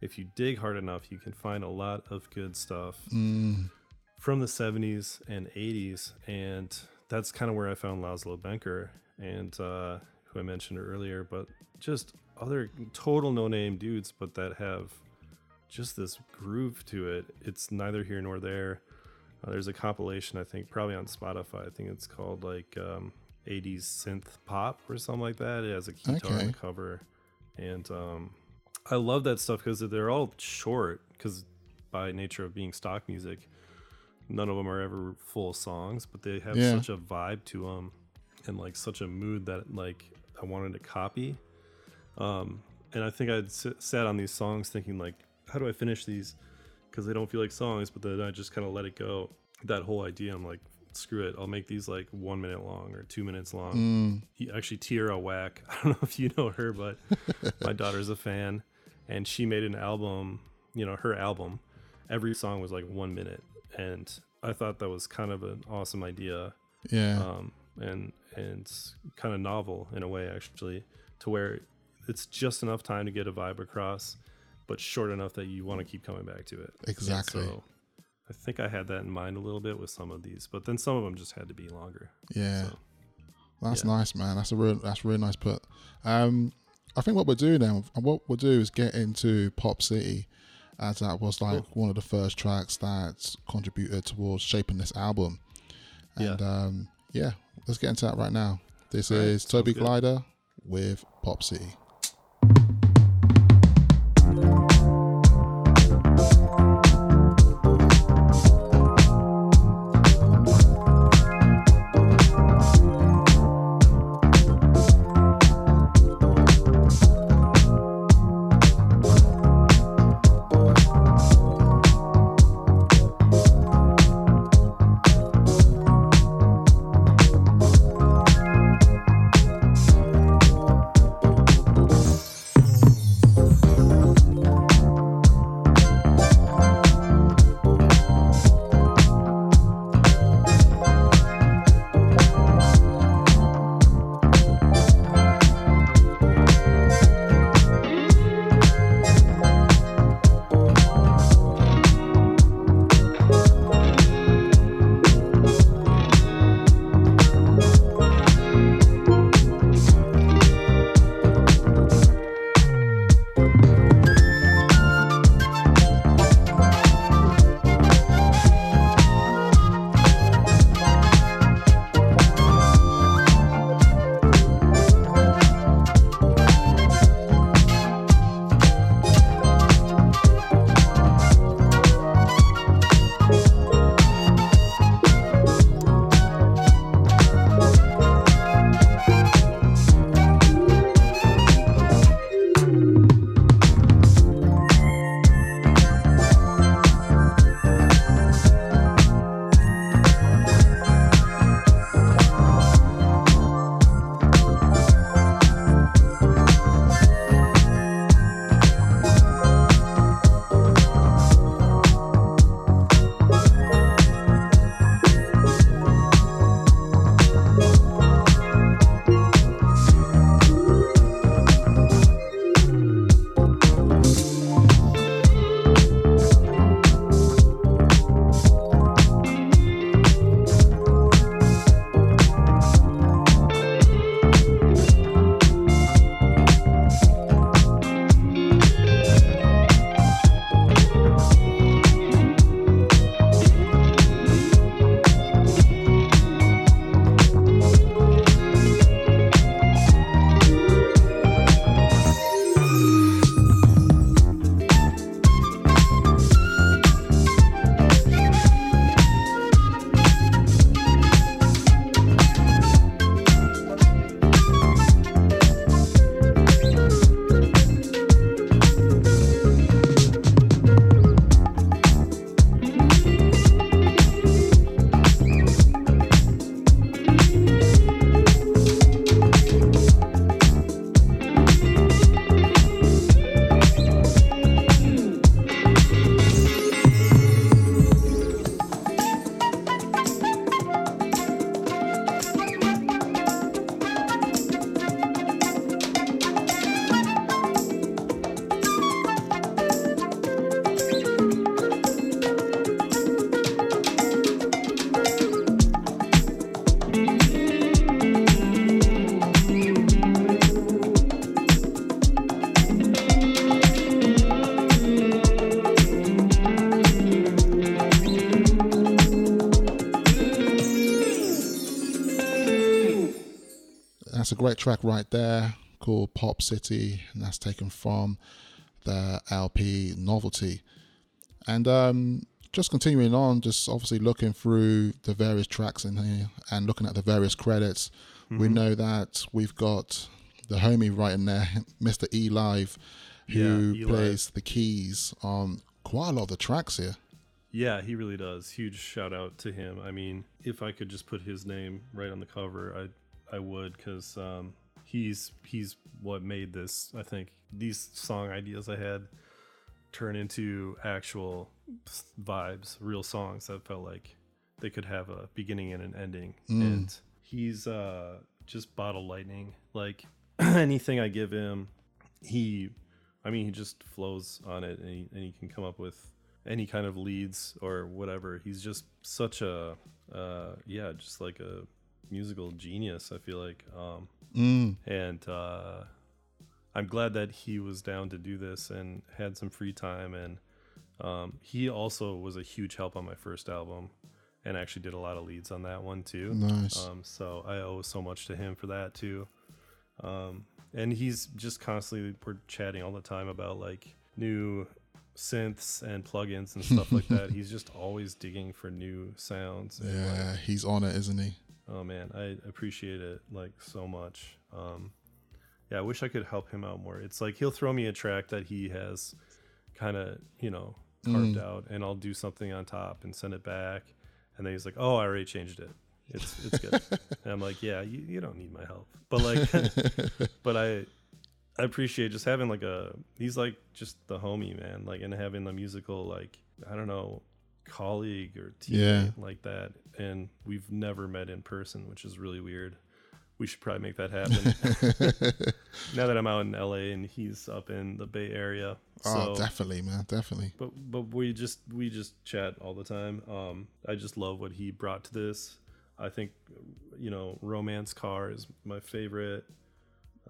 if you dig hard enough you can find a lot of good stuff mm. from the 70s and 80s and that's kind of where i found laszlo bencker and uh, who i mentioned earlier but just other total no-name dudes but that have just this groove to it. It's neither here nor there. Uh, there's a compilation i think probably on spotify. I think it's called like um, 80s synth pop or something like that. It has a guitar on the cover and um, i love that stuff because they're all short because by nature of being stock music none of them are ever full songs but they have Yeah. such a vibe to them and like such a mood that like i wanted to copy um, and i think i'd s- sat on these songs thinking like how do i finish these because they don't feel like songs but then i just kind of let it go that whole idea i'm like screw it i'll make these like one minute long or two minutes long Mm. he, actually Tierra Whack. I don't know if you know her, but my daughter's a fan, and she made an album. You know, her album. Every song was like one minute, and I thought that was kind of an awesome idea, yeah um, and and kind of novel in a way, actually, to where it's just enough time to get a vibe across, but short enough that you want to keep coming back to it. And Exactly. so I think I had that in mind a little bit with some of these, but then some of them just had to be longer. yeah So, That's Yeah. nice, man. That's a real that's a really nice put. Um, I think what we'll do now, and what we'll do is get into Pop City, as that was like one of the first tracks that contributed towards shaping this album. And um, yeah, let's get into that right now. This right, is Toby. Glider with Pop City. Great track right there called Pop City, and that's taken from the LP Novelty. And um, just continuing on, just obviously looking through the various tracks in here and looking at the various credits, we Mhm. know that we've got the homie right in there, Mr. E Live, who Yeah, plays the keys on quite a lot of the tracks here. Yeah, he really does. Huge shout out to him. I mean, if I could just put his name right on the cover, I I would because um, he's he's what made this. I think these song ideas I had turn into actual vibes, real songs that felt like they could have a beginning and an ending. Mm. And he's uh, just bottle lightning. Like anything I give him, he, I mean, he just flows on it, and he, and he can come up with any kind of leads or whatever. He's just such a, uh, yeah, just like a musical genius. I feel like, um, Mm. and uh, I'm glad that he was down to do this and had some free time. And um, he also was a huge help on my first album, and actually did a lot of leads on that one too. Nice. Um, so I owe so much to him for that too. Um, and he's just constantly we're chatting all the time about like new synths and plugins and stuff like that. He's just always digging for new sounds. and, like, Yeah, he's on it, isn't he? Oh man, I appreciate it like so much. Um, yeah, I wish I could help him out more. It's like he'll throw me a track that he has kind of you know carved Mm. out, and I'll do something on top and send it back, and then he's like, "Oh, I already changed it. It's it's good." and I'm like, "Yeah, you, you don't need my help," but like, but I I appreciate just having like a he's like just the homie man, like and having the musical like I don't know colleague or teammate Yeah. like that, and we've never met in person, which is really weird. We should probably make that happen. now that I'm out in LA and he's up in the Bay Area. oh, So- definitely, man, definitely. but but we just we just chat all the time. Um, I just love what he brought to this. I think you know, Romance Car is my favorite.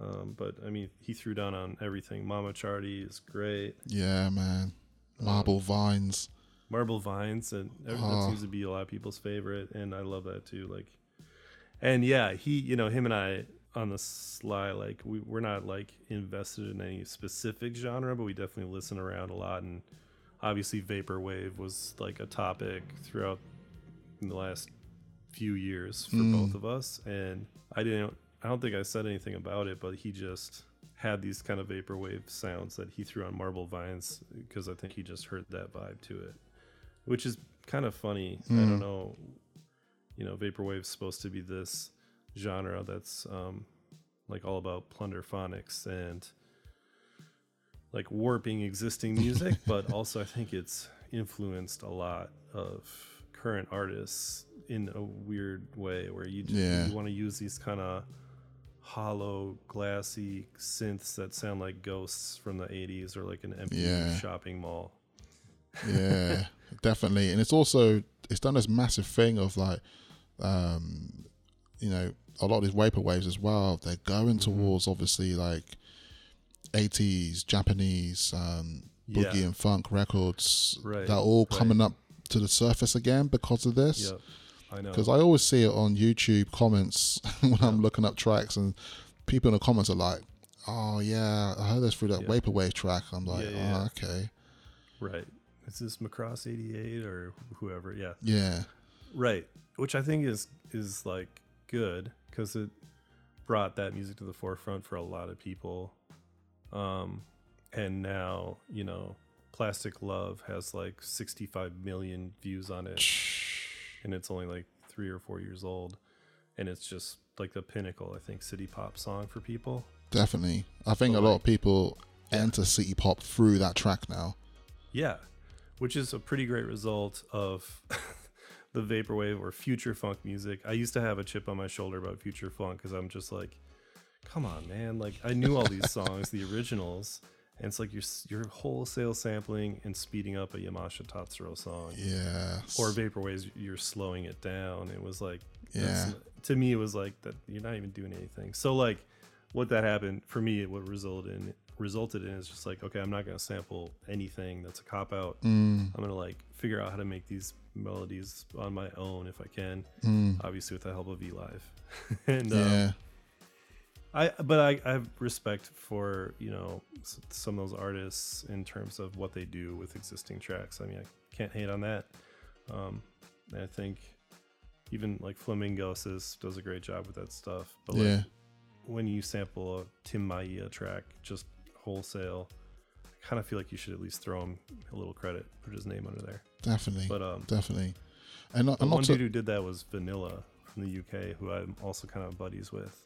Um, but I mean, he threw down on everything. Mama Charty is great. Yeah, man. Marble Vines. Marble Vines, and that seems to be a lot of people's favorite, and I love that too. Like, and yeah, he, you know, him and I on the sly, like we we're not like invested in any specific genre, but we definitely listen around a lot, and obviously vaporwave was like a topic throughout the last few years for Mm. both of us, and I didn't, I don't think I said anything about it, but he just had these kind of vaporwave sounds that he threw on Marble Vines because I think he just heard that vibe to it, which is kind of funny. I Mm. don't know, you know, vaporwave's supposed to be this genre that's um, like all about plunderphonics and like warping existing music, but also I think it's influenced a lot of current artists in a weird way where you just, Yeah. you want to use these kind of hollow, glassy synths that sound like ghosts from the 80s or like an empty Yeah. shopping mall. yeah definitely and it's also it's done this massive thing of like um you know a lot of these vapor waves as well they're going Mm-hmm. towards obviously like 80s japanese um boogie Yeah. and funk records Right, they're all coming up to the surface again because of this Yep, I know. because i always see it on youtube comments when i'm looking up tracks and people in the comments are like oh yeah i heard this through that Yeah. vaporwave track i'm like Yeah, yeah, oh okay Right. Is this Macross 88 or whoever? Yeah. yeah Right. Which I think is is like good because it brought that music to the forefront for a lot of people. Um, and now you know, Plastic Love has like 65 million views on it, and it's only like three or four years old, and it's just like the pinnacle. I think city pop song for people. Definitely. I think But a lot of people enter city pop through that track now. Yeah, which is a pretty great result of the vaporwave or future funk music. I used to have a chip on my shoulder about future funk because I'm just like, come on, man! Like I knew all these songs, the originals, and it's like you're you're wholesale sampling and speeding up a Yamashita Tatsuro song. Yeah. Or vaporwaves, you're slowing it down. It was like, Yeah. to me, it was like that. You're not even doing anything. So like, what that happened for me, it what resulted in resulted in is just like, okay, I'm not gonna sample anything that's a cop out. Mm. I'm gonna like figure out how to make these melodies on my own if I can. Mm. Obviously, with the help of eLive. and Yeah. um, I but I, I have respect for you know some of those artists in terms of what they do with existing tracks. I mean, I can't hate on that. Um, and I think even like Flamingos does a great job with that stuff. But like, Yeah. when you sample a Tim Maia track just wholesale, I kind of feel like you should at least throw him a little credit, put his name under there. Definitely. But um, definitely. And not, one dude who did that was Vanilla from the UK, who I'm also kind of buddies with,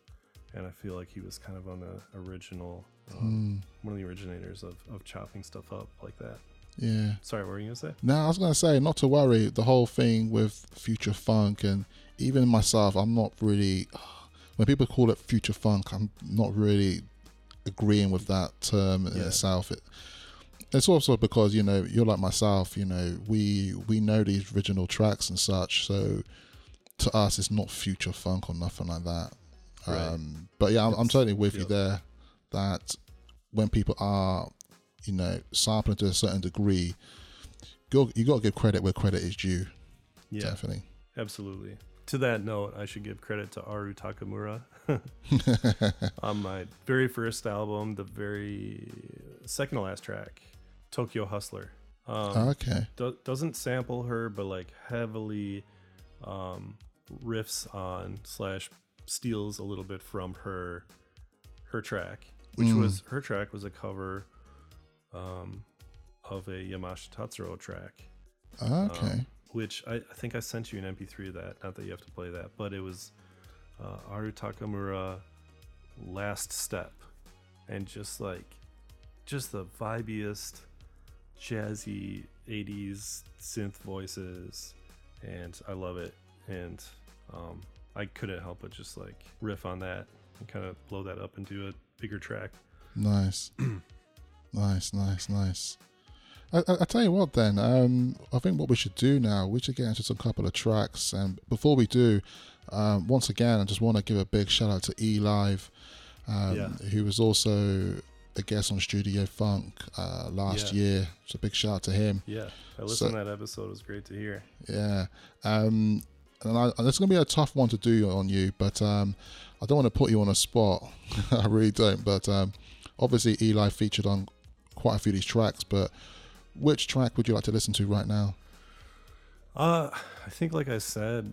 and I feel like he was kind of on the original, um, one of the originators of, of chopping stuff up like that. yeah. Sorry, what were you gonna say? No, I was gonna say not to worry. The whole thing with future funk and even myself, I'm not really. When people call it future funk, I'm not really agreeing with that term in Yeah. itself. It, it's also because you know you're like myself. You know we we know these original tracks and such. So to us, it's not future funk or nothing like that. Right. Um, but yeah, I'm, I'm totally with you there. That when people are, you know, sampling to a certain degree, you you got to give credit where credit is due. Yeah, Definitely. absolutely. To that note, I should give credit to Aru Takamura on my very first album, the very second to last track, Tokyo Hustler. Um, okay. do- doesn't sample her, but like heavily um, riffs on slash steals a little bit from her her track, which Mm. was her track was a cover um, of a Yamashita Tatsuro track. Okay. um, which I, I think I sent you an MP3 of that. Not that you have to play that, but it was uh, Aru Takamura Last Step, and just like just the vibiest jazzy 80s synth voices and I love it and um, I couldn't help but just like riff on that and kind of blow that up into a bigger track. Nice. nice, nice, nice. I, I, tell you what, then. Um, I think what we should do now, we should get into some couple of tracks. And before we do, um, once again, I just want to give a big shout out to E Live, um, Yeah. who was also a guest on Studio Funk uh, last Yeah. year. So big shout out to him. Yeah, I listened So- to that episode. It was great to hear. Yeah. Um, and I, and it's going to be a tough one to do on you, but um, I don't want to put you on a spot. I really don't. But um, obviously, Eli featured on quite a few of these tracks. But which track would you like to listen to right now? Uh, I think, like I said,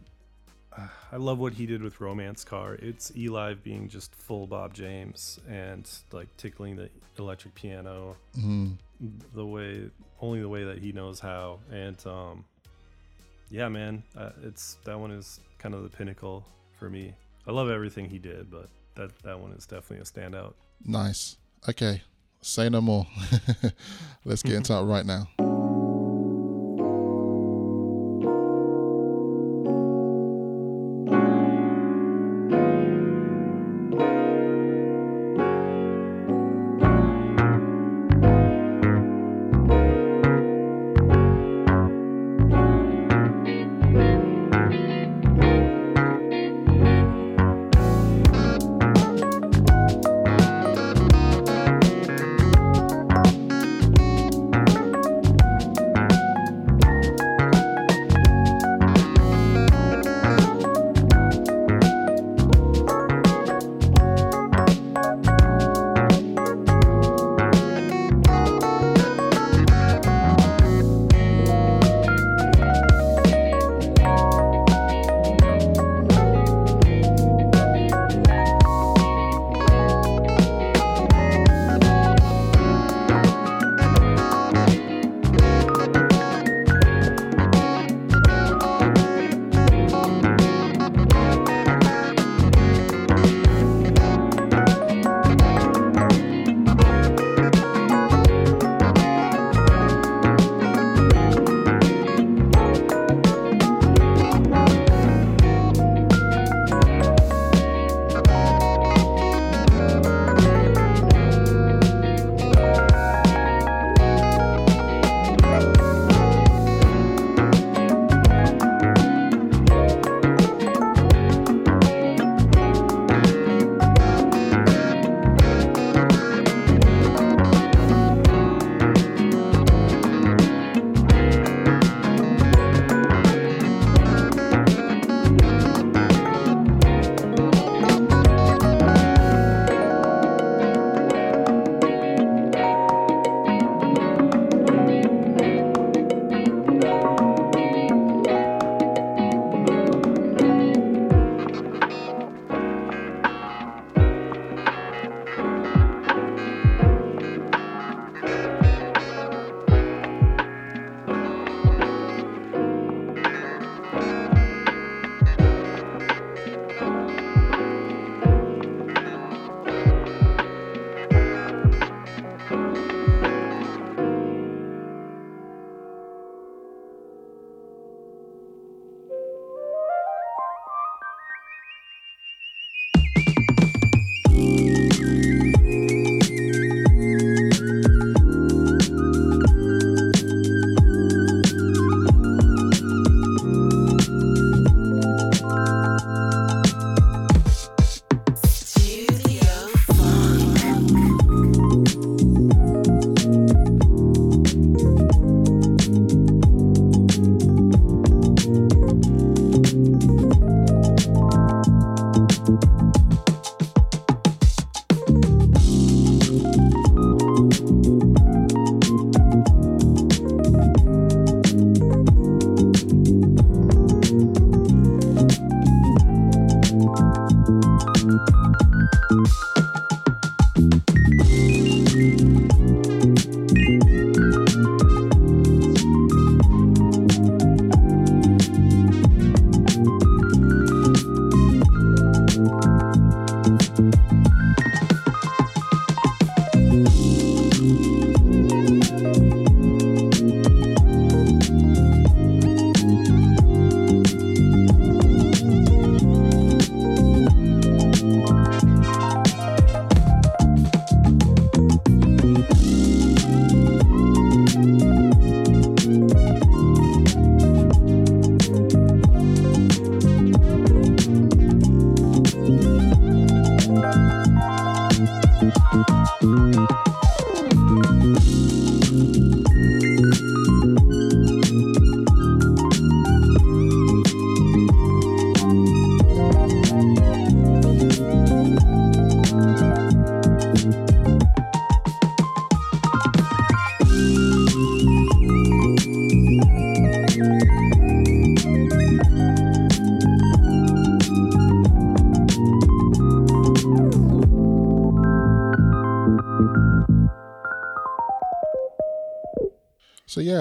I love what he did with Romance Car. It's Eli being just full Bob James and like tickling the electric piano Mm, the way, only the way that he knows how. And um, yeah, man, uh, it's that one is kind of the pinnacle for me. I love everything he did, but that that one is definitely a standout. nice. Okay. Say no more. Let's get into it right now.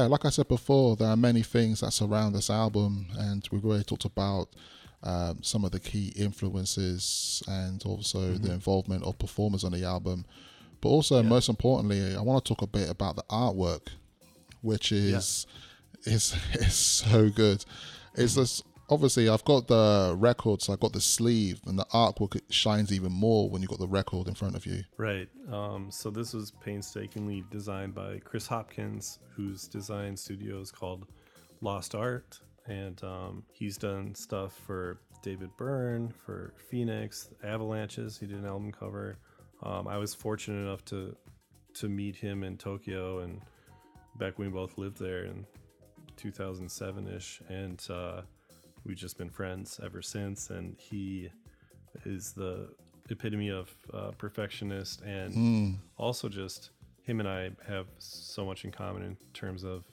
Yeah, like I said before, there are many things that surround this album, and we've already talked about um, some of the key influences and also the involvement of performers on the album. But also, most importantly, I want to talk a bit about the artwork, which is is is so good. It's just obviously I've got the record, so I've got the sleeve, and the artwork shines even more when you've got the record in front of you. Right. Um, so this was painstakingly designed by Chris Hopkins, whose design studio is called Lost Art, and um, he's done stuff for David Byrne, for Phoenix, Avalanches. He did an album cover. Um, I was fortunate enough to to meet him in Tokyo, and back when we both lived there in 2007 ish, and uh, we've just been friends ever since. And he is the epitome of uh, perfectionist and also just him and I have so much in common in terms of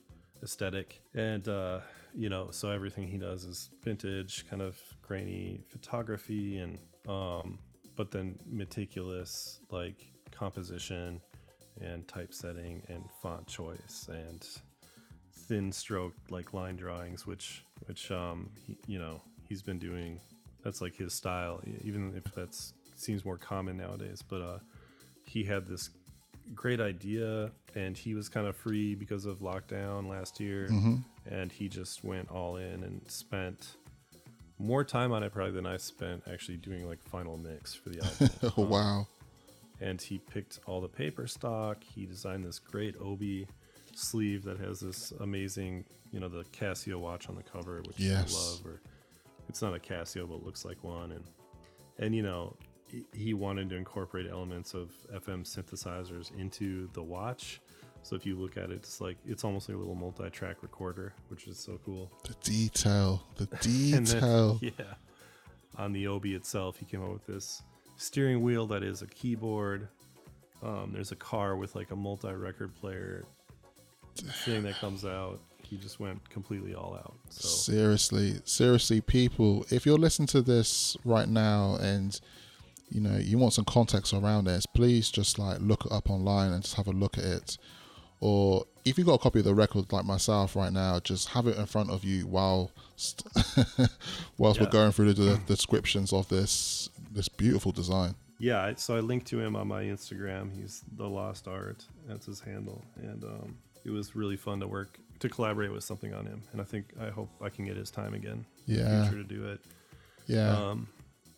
aesthetic and uh, you know so everything he does is vintage kind of grainy photography and um, but then meticulous like composition and typesetting and font choice and thin stroke like line drawings which which um he, you know he's been doing that's like his style even if that's seems more common nowadays but uh he had this great idea and he was kind of free because of lockdown last year and he just went all in and spent more time on it probably than I spent actually doing like final mix for the album Oh wow! and he picked all the paper stock. He designed this great Obi sleeve that has this amazing, you know, the Casio watch on the cover, which Yes. I love. Or it's not a Casio, but it looks like one. And and you know, he- wanted to incorporate elements of FM synthesizers into the watch. So if you look at it, it's like it's almost like a little multi-track recorder, which is so cool. The detail, the And then- detail. yeah. On the Obi itself, he came up with this steering wheel that is a keyboard. Um, there's a car with like a multi-record player thing that comes out. He just went completely all out. So Seriously, seriously, people, if you're listening to this right now and you know you want some context around this, please just like look it up online and just have a look at it. Or if you've got a copy of the record like myself right now, just have it in front of you while whilst we're going through the, the descriptions of this this beautiful design. yeah, so I linked to him on my Instagram. He's the Lost Art. That's his handle, and um, it was really fun to work to collaborate with something on him. And I think I hope I can get his time again. Yeah. future to do it. Yeah. Um,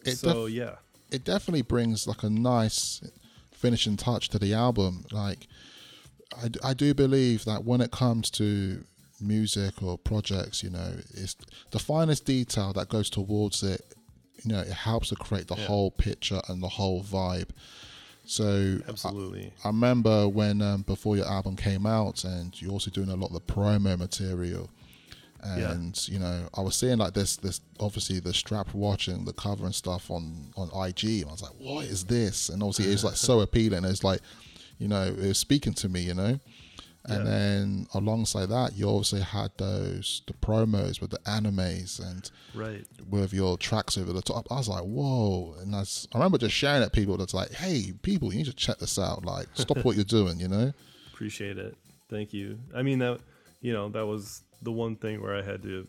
It so def- yeah, it definitely brings like a nice finishing touch to the album. Like, I, I do believe that when it comes to music or projects, you know, it's the finest detail that goes towards it. You know, it helps to create the Yeah. whole picture and the whole vibe. So absolutely. I remember when um, before your album came out, and you're also doing a lot of the promo material. Yeah. And you know, I was seeing like this, this obviously the strap watch and the cover and stuff on on IG, and I was like, "What is this?" And obviously, it's like so appealing. It's like, you know, it was speaking to me, you know. And Yeah. then alongside that, you also had those the promos with the animes and Right. with your tracks over the top. I was like, whoa. And I, I remember just sharing at people that's like, hey, people, you need to check this out. Like, stop what you're doing, you know? appreciate it thank you i mean that you know that was the one thing where i had to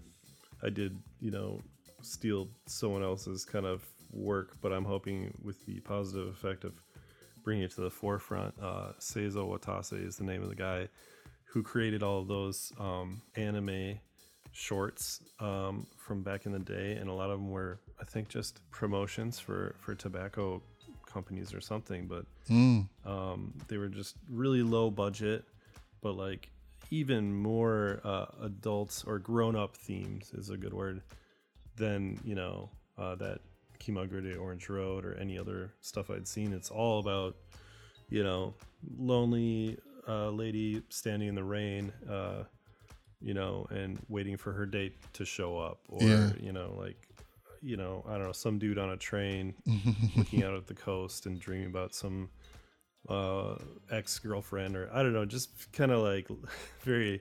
i did you know steal someone else's kind of work but i'm hoping with the positive effect of bringing it to the forefront. Uh seizo watase is the name of the guy who created all of those um anime shorts um from back in the day. And a lot of them were i think just promotions for for tobacco companies or something. But um, they were just really low budget, but like even more uh, adults or grown up themes is a good word than you know uh, that Kimagure Orange Road or any other stuff I'd seen. It's all about you know lonely uh, lady standing in the rain, uh, you know, and waiting for her date to show up, or Yeah. you know like. You know, I don't know, some dude on a train looking out at the coast and dreaming about some uh, ex girlfriend, or I don't know, just kind of like very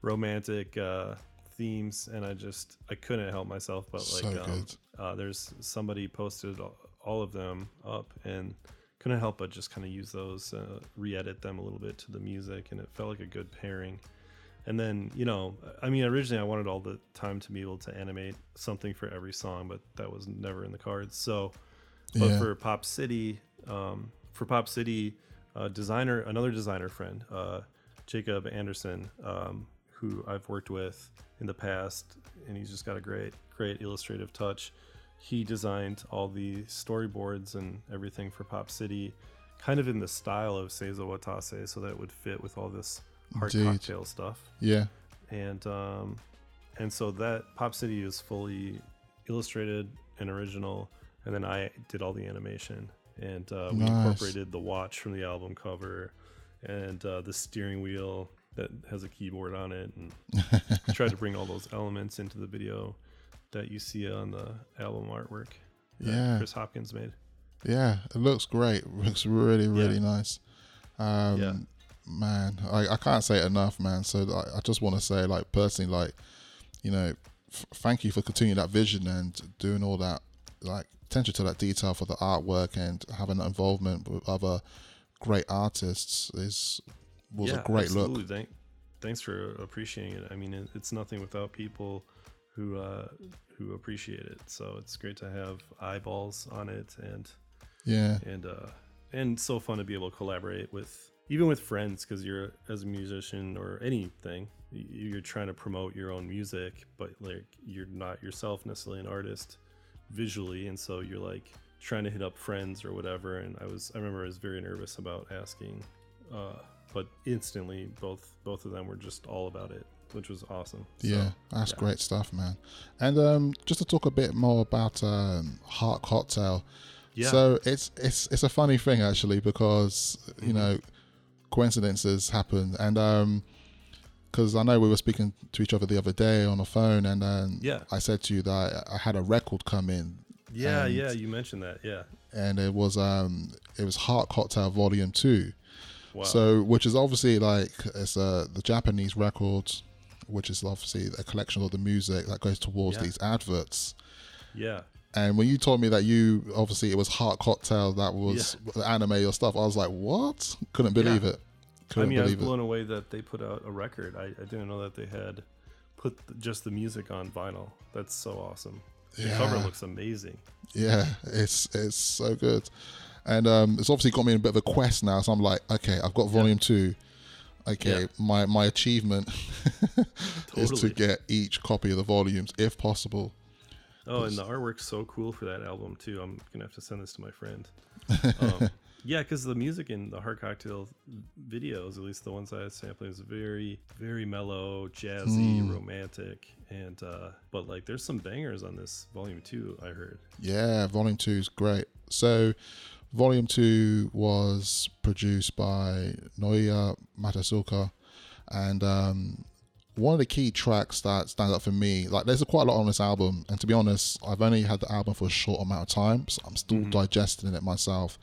romantic uh, themes. And I just I couldn't help myself, but So like um, uh, there's somebody posted all, all of them up and couldn't help but just kind of use those, uh, re-edit them a little bit to the music, and it felt like a good pairing. and then you know, I mean, originally I wanted all the time to be able to animate something for every song, but that was never in the cards. So, but Yeah. for Pop City, um, for Pop City, uh, designer, another designer friend, uh, Jacob Anderson, um, who I've worked with in the past, and he's just got a great, great illustrative touch. He designed all the storyboards and everything for Pop City, kind of in the style of Seizo Watase, so that it would fit with all this hard Indeed. cocktail stuff Yeah. and um, and so that Pop City is fully illustrated and original, and then I did all the animation, and uh, we Nice. incorporated the watch from the album cover, and uh, the steering wheel that has a keyboard on it, and tried to bring all those elements into the video that you see on the album artwork. Yeah. Chris Hopkins made. Yeah, it looks great. looks really, really Yeah. nice. Um, Yeah. Man, I, I can't say it enough, man. So I, I just want to say, like, personally, like, you know, f- thank you for continuing that vision and doing all that, like, attention to that detail for the artwork and having that involvement with other great artists is was a great absolutely. look. Thank, thanks for appreciating it. I mean, it, it's nothing without people who uh, who appreciate it. So it's great to have eyeballs on it, and Yeah, and uh, and so fun to be able to collaborate with even with friends because you're as a musician or anything you're trying to promote your own music but like you're not yourself necessarily an artist visually and so you're like trying to hit up friends or whatever and i was i remember i was very nervous about asking uh, but instantly both both of them were just all about it which was awesome So, yeah, that's yeah. great stuff, man. And um, just to talk a bit more about um, Heart Cocktail. Yeah. So it's it's it's a funny thing actually because Mm-hmm. you know coincidences happen and um because I know we were speaking to each other the other day on the phone and um, Yeah. I said to you that I had a record come in yeah and- yeah you mentioned that yeah and it was um it was Heart Cocktail Volume Two. Wow So, which is obviously like it's uh, the Japanese records, which is obviously a collection of the music that goes towards Yeah. these adverts. yeah And when you told me that you obviously it was Heart Cocktail that was the anime or stuff, I was like, what? Couldn't believe Yeah. it. Couldn't mean, I was believe it. blown away that they put out a record. I, I didn't know that they had put just the music on vinyl. That's so awesome. The cover looks amazing. Yeah, it's it's so good, and um, it's obviously got me in a bit of a quest now. So I'm like, okay, I've got Volume Two. Okay, Yeah. my my achievement is to get each copy of the volumes if possible. Oh, and the artwork's so cool for that album too. I'm gonna have to send this to my friend. Um, yeah, because the music in the Heart Cocktail videos, at least the ones I was sampling, is very, very mellow, jazzy, Hmm. romantic, and uh, but like there's some bangers on this volume two. I heard. Yeah, Volume Two is great. So, Volume Two was produced by Naoya Matsuoka, and um, one of the key tracks that stands out for me, like there's quite a lot on this album, and to be honest, I've only had the album for a short amount of time, so I'm still digesting it myself.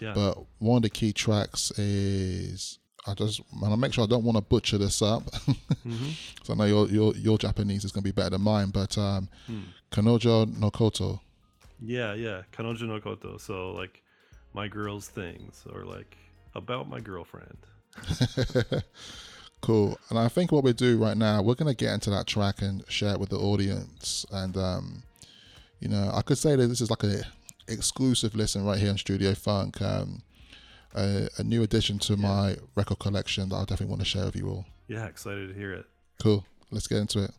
Yeah. But one of the key tracks is. I just want to make sure I don't want to butcher this up. so I know your your your Japanese is going to be better than mine, but um, Kanojo no Koto. Yeah, yeah. Kanojo no koto. So like my girl's things or like about my girlfriend. Cool. And I think what we do right now, we're gonna get into that track and share it with the audience. And um, you know, I could say that this is like a exclusive listen right here in Studio Funk. Um, a, a new addition to my record collection that I definitely want to share with you all. Yeah, excited to hear it. Cool. Let's get into it.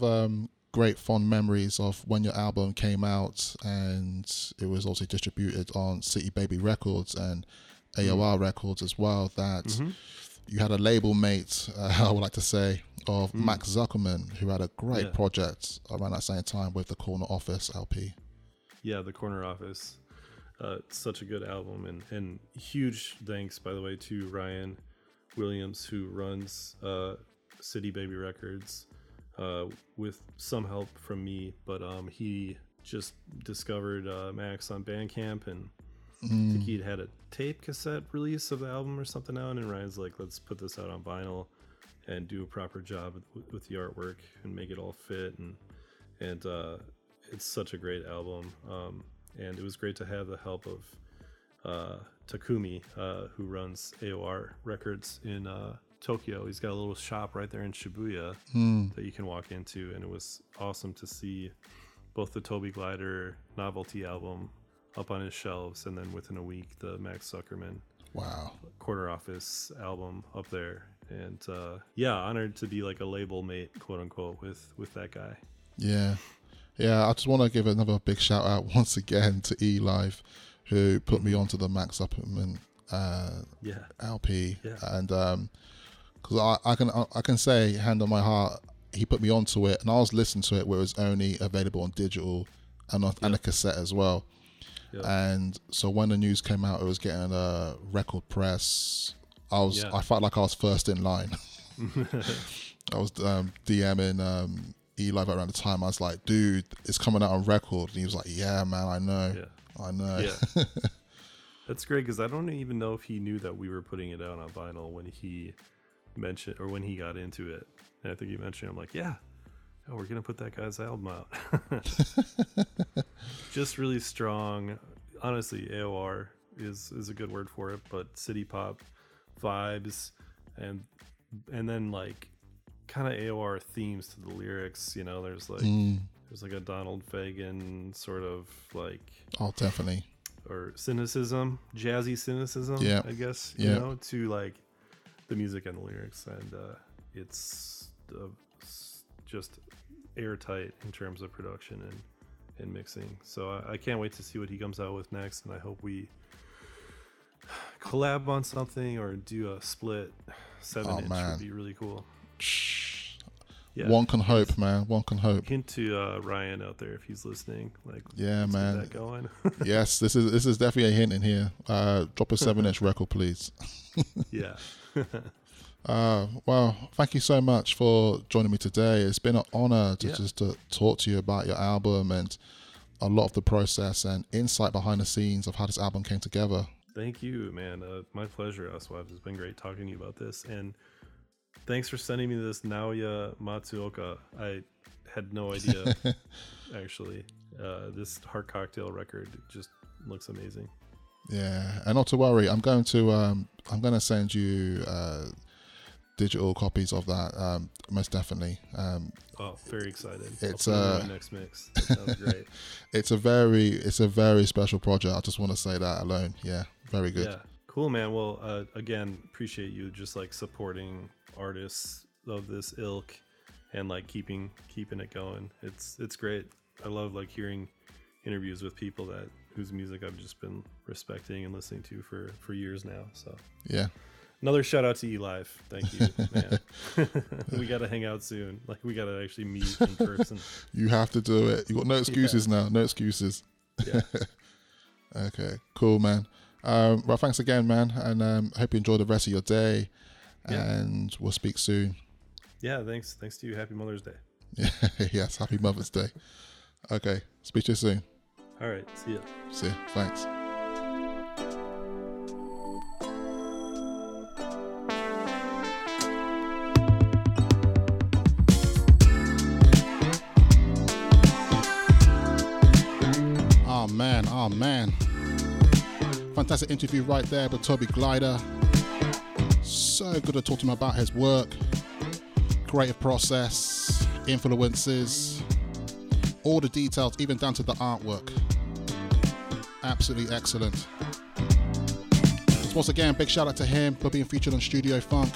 Have um, great fond memories of when your album came out and it was also distributed on City Baby Records and AOR Records as well. That Mm-hmm. you had a label mate, uh, I would like to say, of Max Zuckerman, who had a great Yeah. project around that same time with the Corner Office LP. Yeah, the corner office. Uh, such a good album, and and huge thanks by the way to Ryan Williams who runs uh, City Baby Records, uh, with some help from me. But um, he just discovered uh, Max on Bandcamp, and I think he'd had a tape cassette release of the album or something out, and Ryan's like, let's put this out on vinyl and do a proper job with, with the artwork and make it all fit and and uh, it's such a great album. Um, and it was great to have the help of uh, Takumi, uh, who runs AOR Records in uh, Tokyo. He's got a little shop right there in Shibuya that you can walk into, and it was awesome to see both the Toby Glider novelty album up on his shelves, and then within a week the Max Zuckerman Wow. Corner Office album up there. And uh, yeah, honored to be like a label mate, quote unquote, with with that guy. Yeah. Yeah, I just want to give another big shout out once again to E Live, who put me onto the Max Zuckerman uh, Yeah, LP, Yeah. and because I, I can I can say hand on my heart, he put me onto it, and I was listening to it where it was only available on digital and on, and a cassette as well. Yeah. And so when the news came out, it was getting a record press. I was Yeah. I felt like I was first in line. I was um, DMing um, E Live around the time. I was like, dude, it's coming out on record. And he was like, yeah, man, I know. yeah. I know. Yeah. That's great because I don't even know if he knew that we were putting it out on vinyl when he mentioned or when he got into it. And I think he mentioned, I'm like, yeah, oh, we're gonna put that guy's album out. Just really strong. Honestly, AOR is is a good word for it, but city pop vibes and and then like kind of AOR themes to the lyrics. You know, there's like Mm. there's like a Donald Fagen sort of like Oh, definitely. or cynicism, jazzy cynicism, Yeah. I guess, you know, to like the music and the lyrics. And uh, it's uh, just airtight in terms of production and, and mixing. So I, I can't wait to see what he comes out with next. And I hope we collab on something or do a split seven Oh, inch man. would be really cool. Yeah. One can hope, man. One can hope. Hint to uh, Ryan out there if he's listening. Like, Yeah, man. that going. yes, this is this is definitely a hint in here. Uh, drop a seven inch record, please. yeah. Uh, well, thank you so much for joining me today. It's been an honor to Yeah. just to talk to you about your album and a lot of the process and insight behind the scenes of how this album came together. Thank you, man. Uh, my pleasure, Aswad. It's been great talking to you about this. And thanks for sending me this Naoya Matsuoka. I had no idea, actually. Uh, this Heart Cocktail record just looks amazing. Yeah, and not to worry, I'm going to um, I'm going to send you uh, digital copies of that um, most definitely. Um, Oh, very excited. It's, I'll put it in uh, next mix. Sounds great. it's a very it's a very special project. I just want to say that alone. Yeah, very good. Yeah, cool, man. Well, uh, again, appreciate you just like supporting artists of this ilk and like keeping keeping it going. It's it's great. I love like hearing interviews with people that whose music I've just been respecting and listening to for for years now. So Yeah. another shout out to E Live. Thank you, man. we got to hang out soon. Like we got to actually meet in person. You have to do it. You got no excuses now. No excuses. Yeah. Okay, cool, man. Um, well, thanks again, man, and um, hope you enjoy the rest of your day. Yeah. And we'll speak soon. Yeah, thanks. Thanks to you. Happy Mother's Day. yes, happy Mother's Day. Okay, speak to you soon. All right. See ya. See ya. Thanks. Oh man, oh man. Fantastic interview right there with Toby Glider. So good to talk to him about his work, creative process, influences, all the details, even down to the artwork. Absolutely excellent. So once again, big shout out to him for being featured on Studio Funk.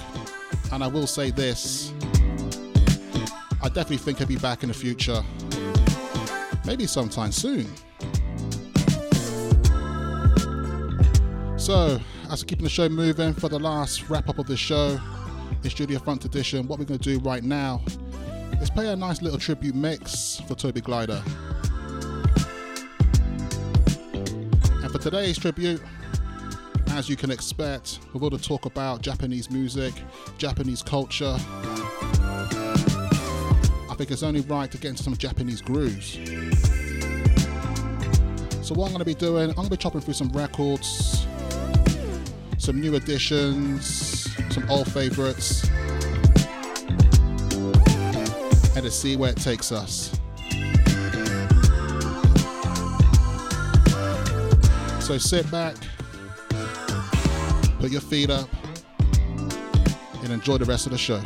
And I will say this I definitely think he'll be back in the future. Maybe sometime soon. So, as we're keeping the show moving for the last wrap up of the show, in Studio Funk Edition, what we're going to do right now is play a nice little tribute mix for Toby Glider. And for today's tribute, as you can expect, with all the talk about Japanese music, Japanese culture, I think it's only right to get into some Japanese grooves. So what I'm going to be doing, I'm going to be chopping through some records, some new additions, some old favorites, and to see where it takes us. So sit back, put your feet up, and enjoy the rest of the show.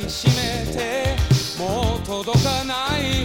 きしめてもう届かない。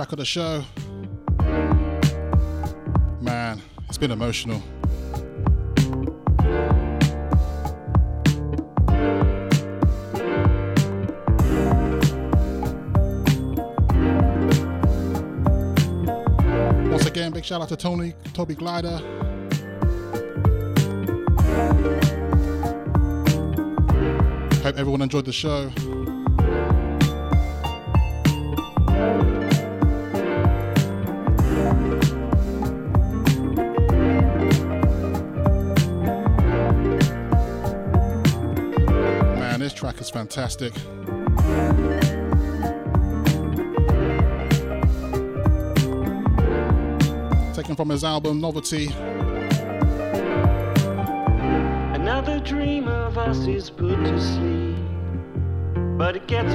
Track of the show. Man, it's been emotional. Once again, big shout out to Tony, Toby Glider. Hope everyone enjoyed the show. Fantastic. Taken from his album Novelty. Another dream of us is put to sleep, but it gets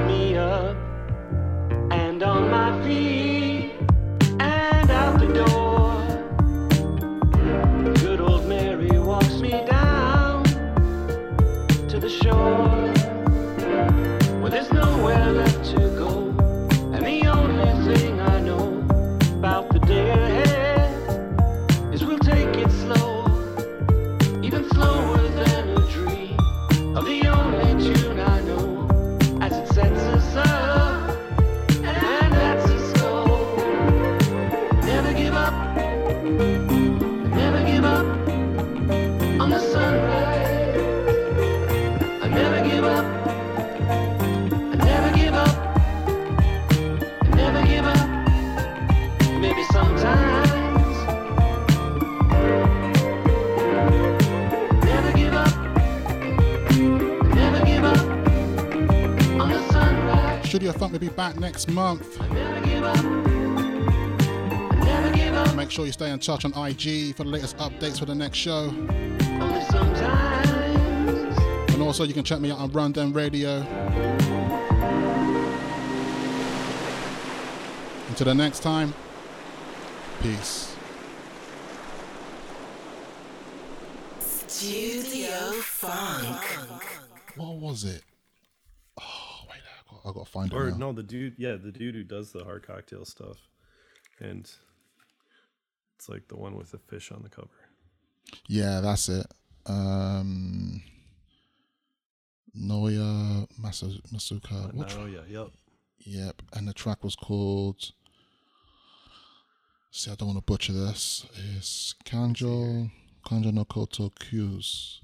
next month. Make sure you stay in touch on IG for the latest updates for the next show. And also, you can check me out on Rundown Radio. Until the next time, peace. Studio Funk. What was it? Oh, wait, I got, I got to find it. Or now. no, the dude, yeah, the dude who does the hard cocktail stuff, and it's like the one with the fish on the cover. Yeah, that's it. Um, Naoya Masu- Masuka. What Oh tra- yep. Yep, and the track was called. See, I don't want to butcher this. It's Kanjo Kanjo no Koto Q's.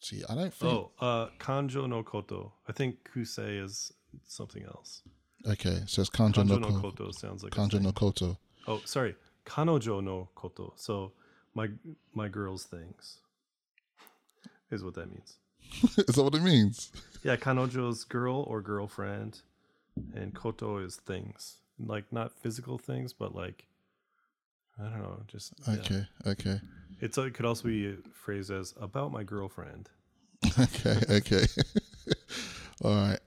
See, I don't think. Oh, uh, Kanjo no Koto. I think Kusei is something else. Okay, so it's Kanjo, Kanjo no, no Koto sounds like Kanjo no Koto. Oh, sorry, Kanojo no Koto. So my my girl's things is what that means. Is that what it means? Yeah, Kanojo's girl or girlfriend, and Koto is things. Like not physical things, but like I don't know, just yeah. Okay, okay, It's it could also be phrased as about my girlfriend. okay, okay. All right.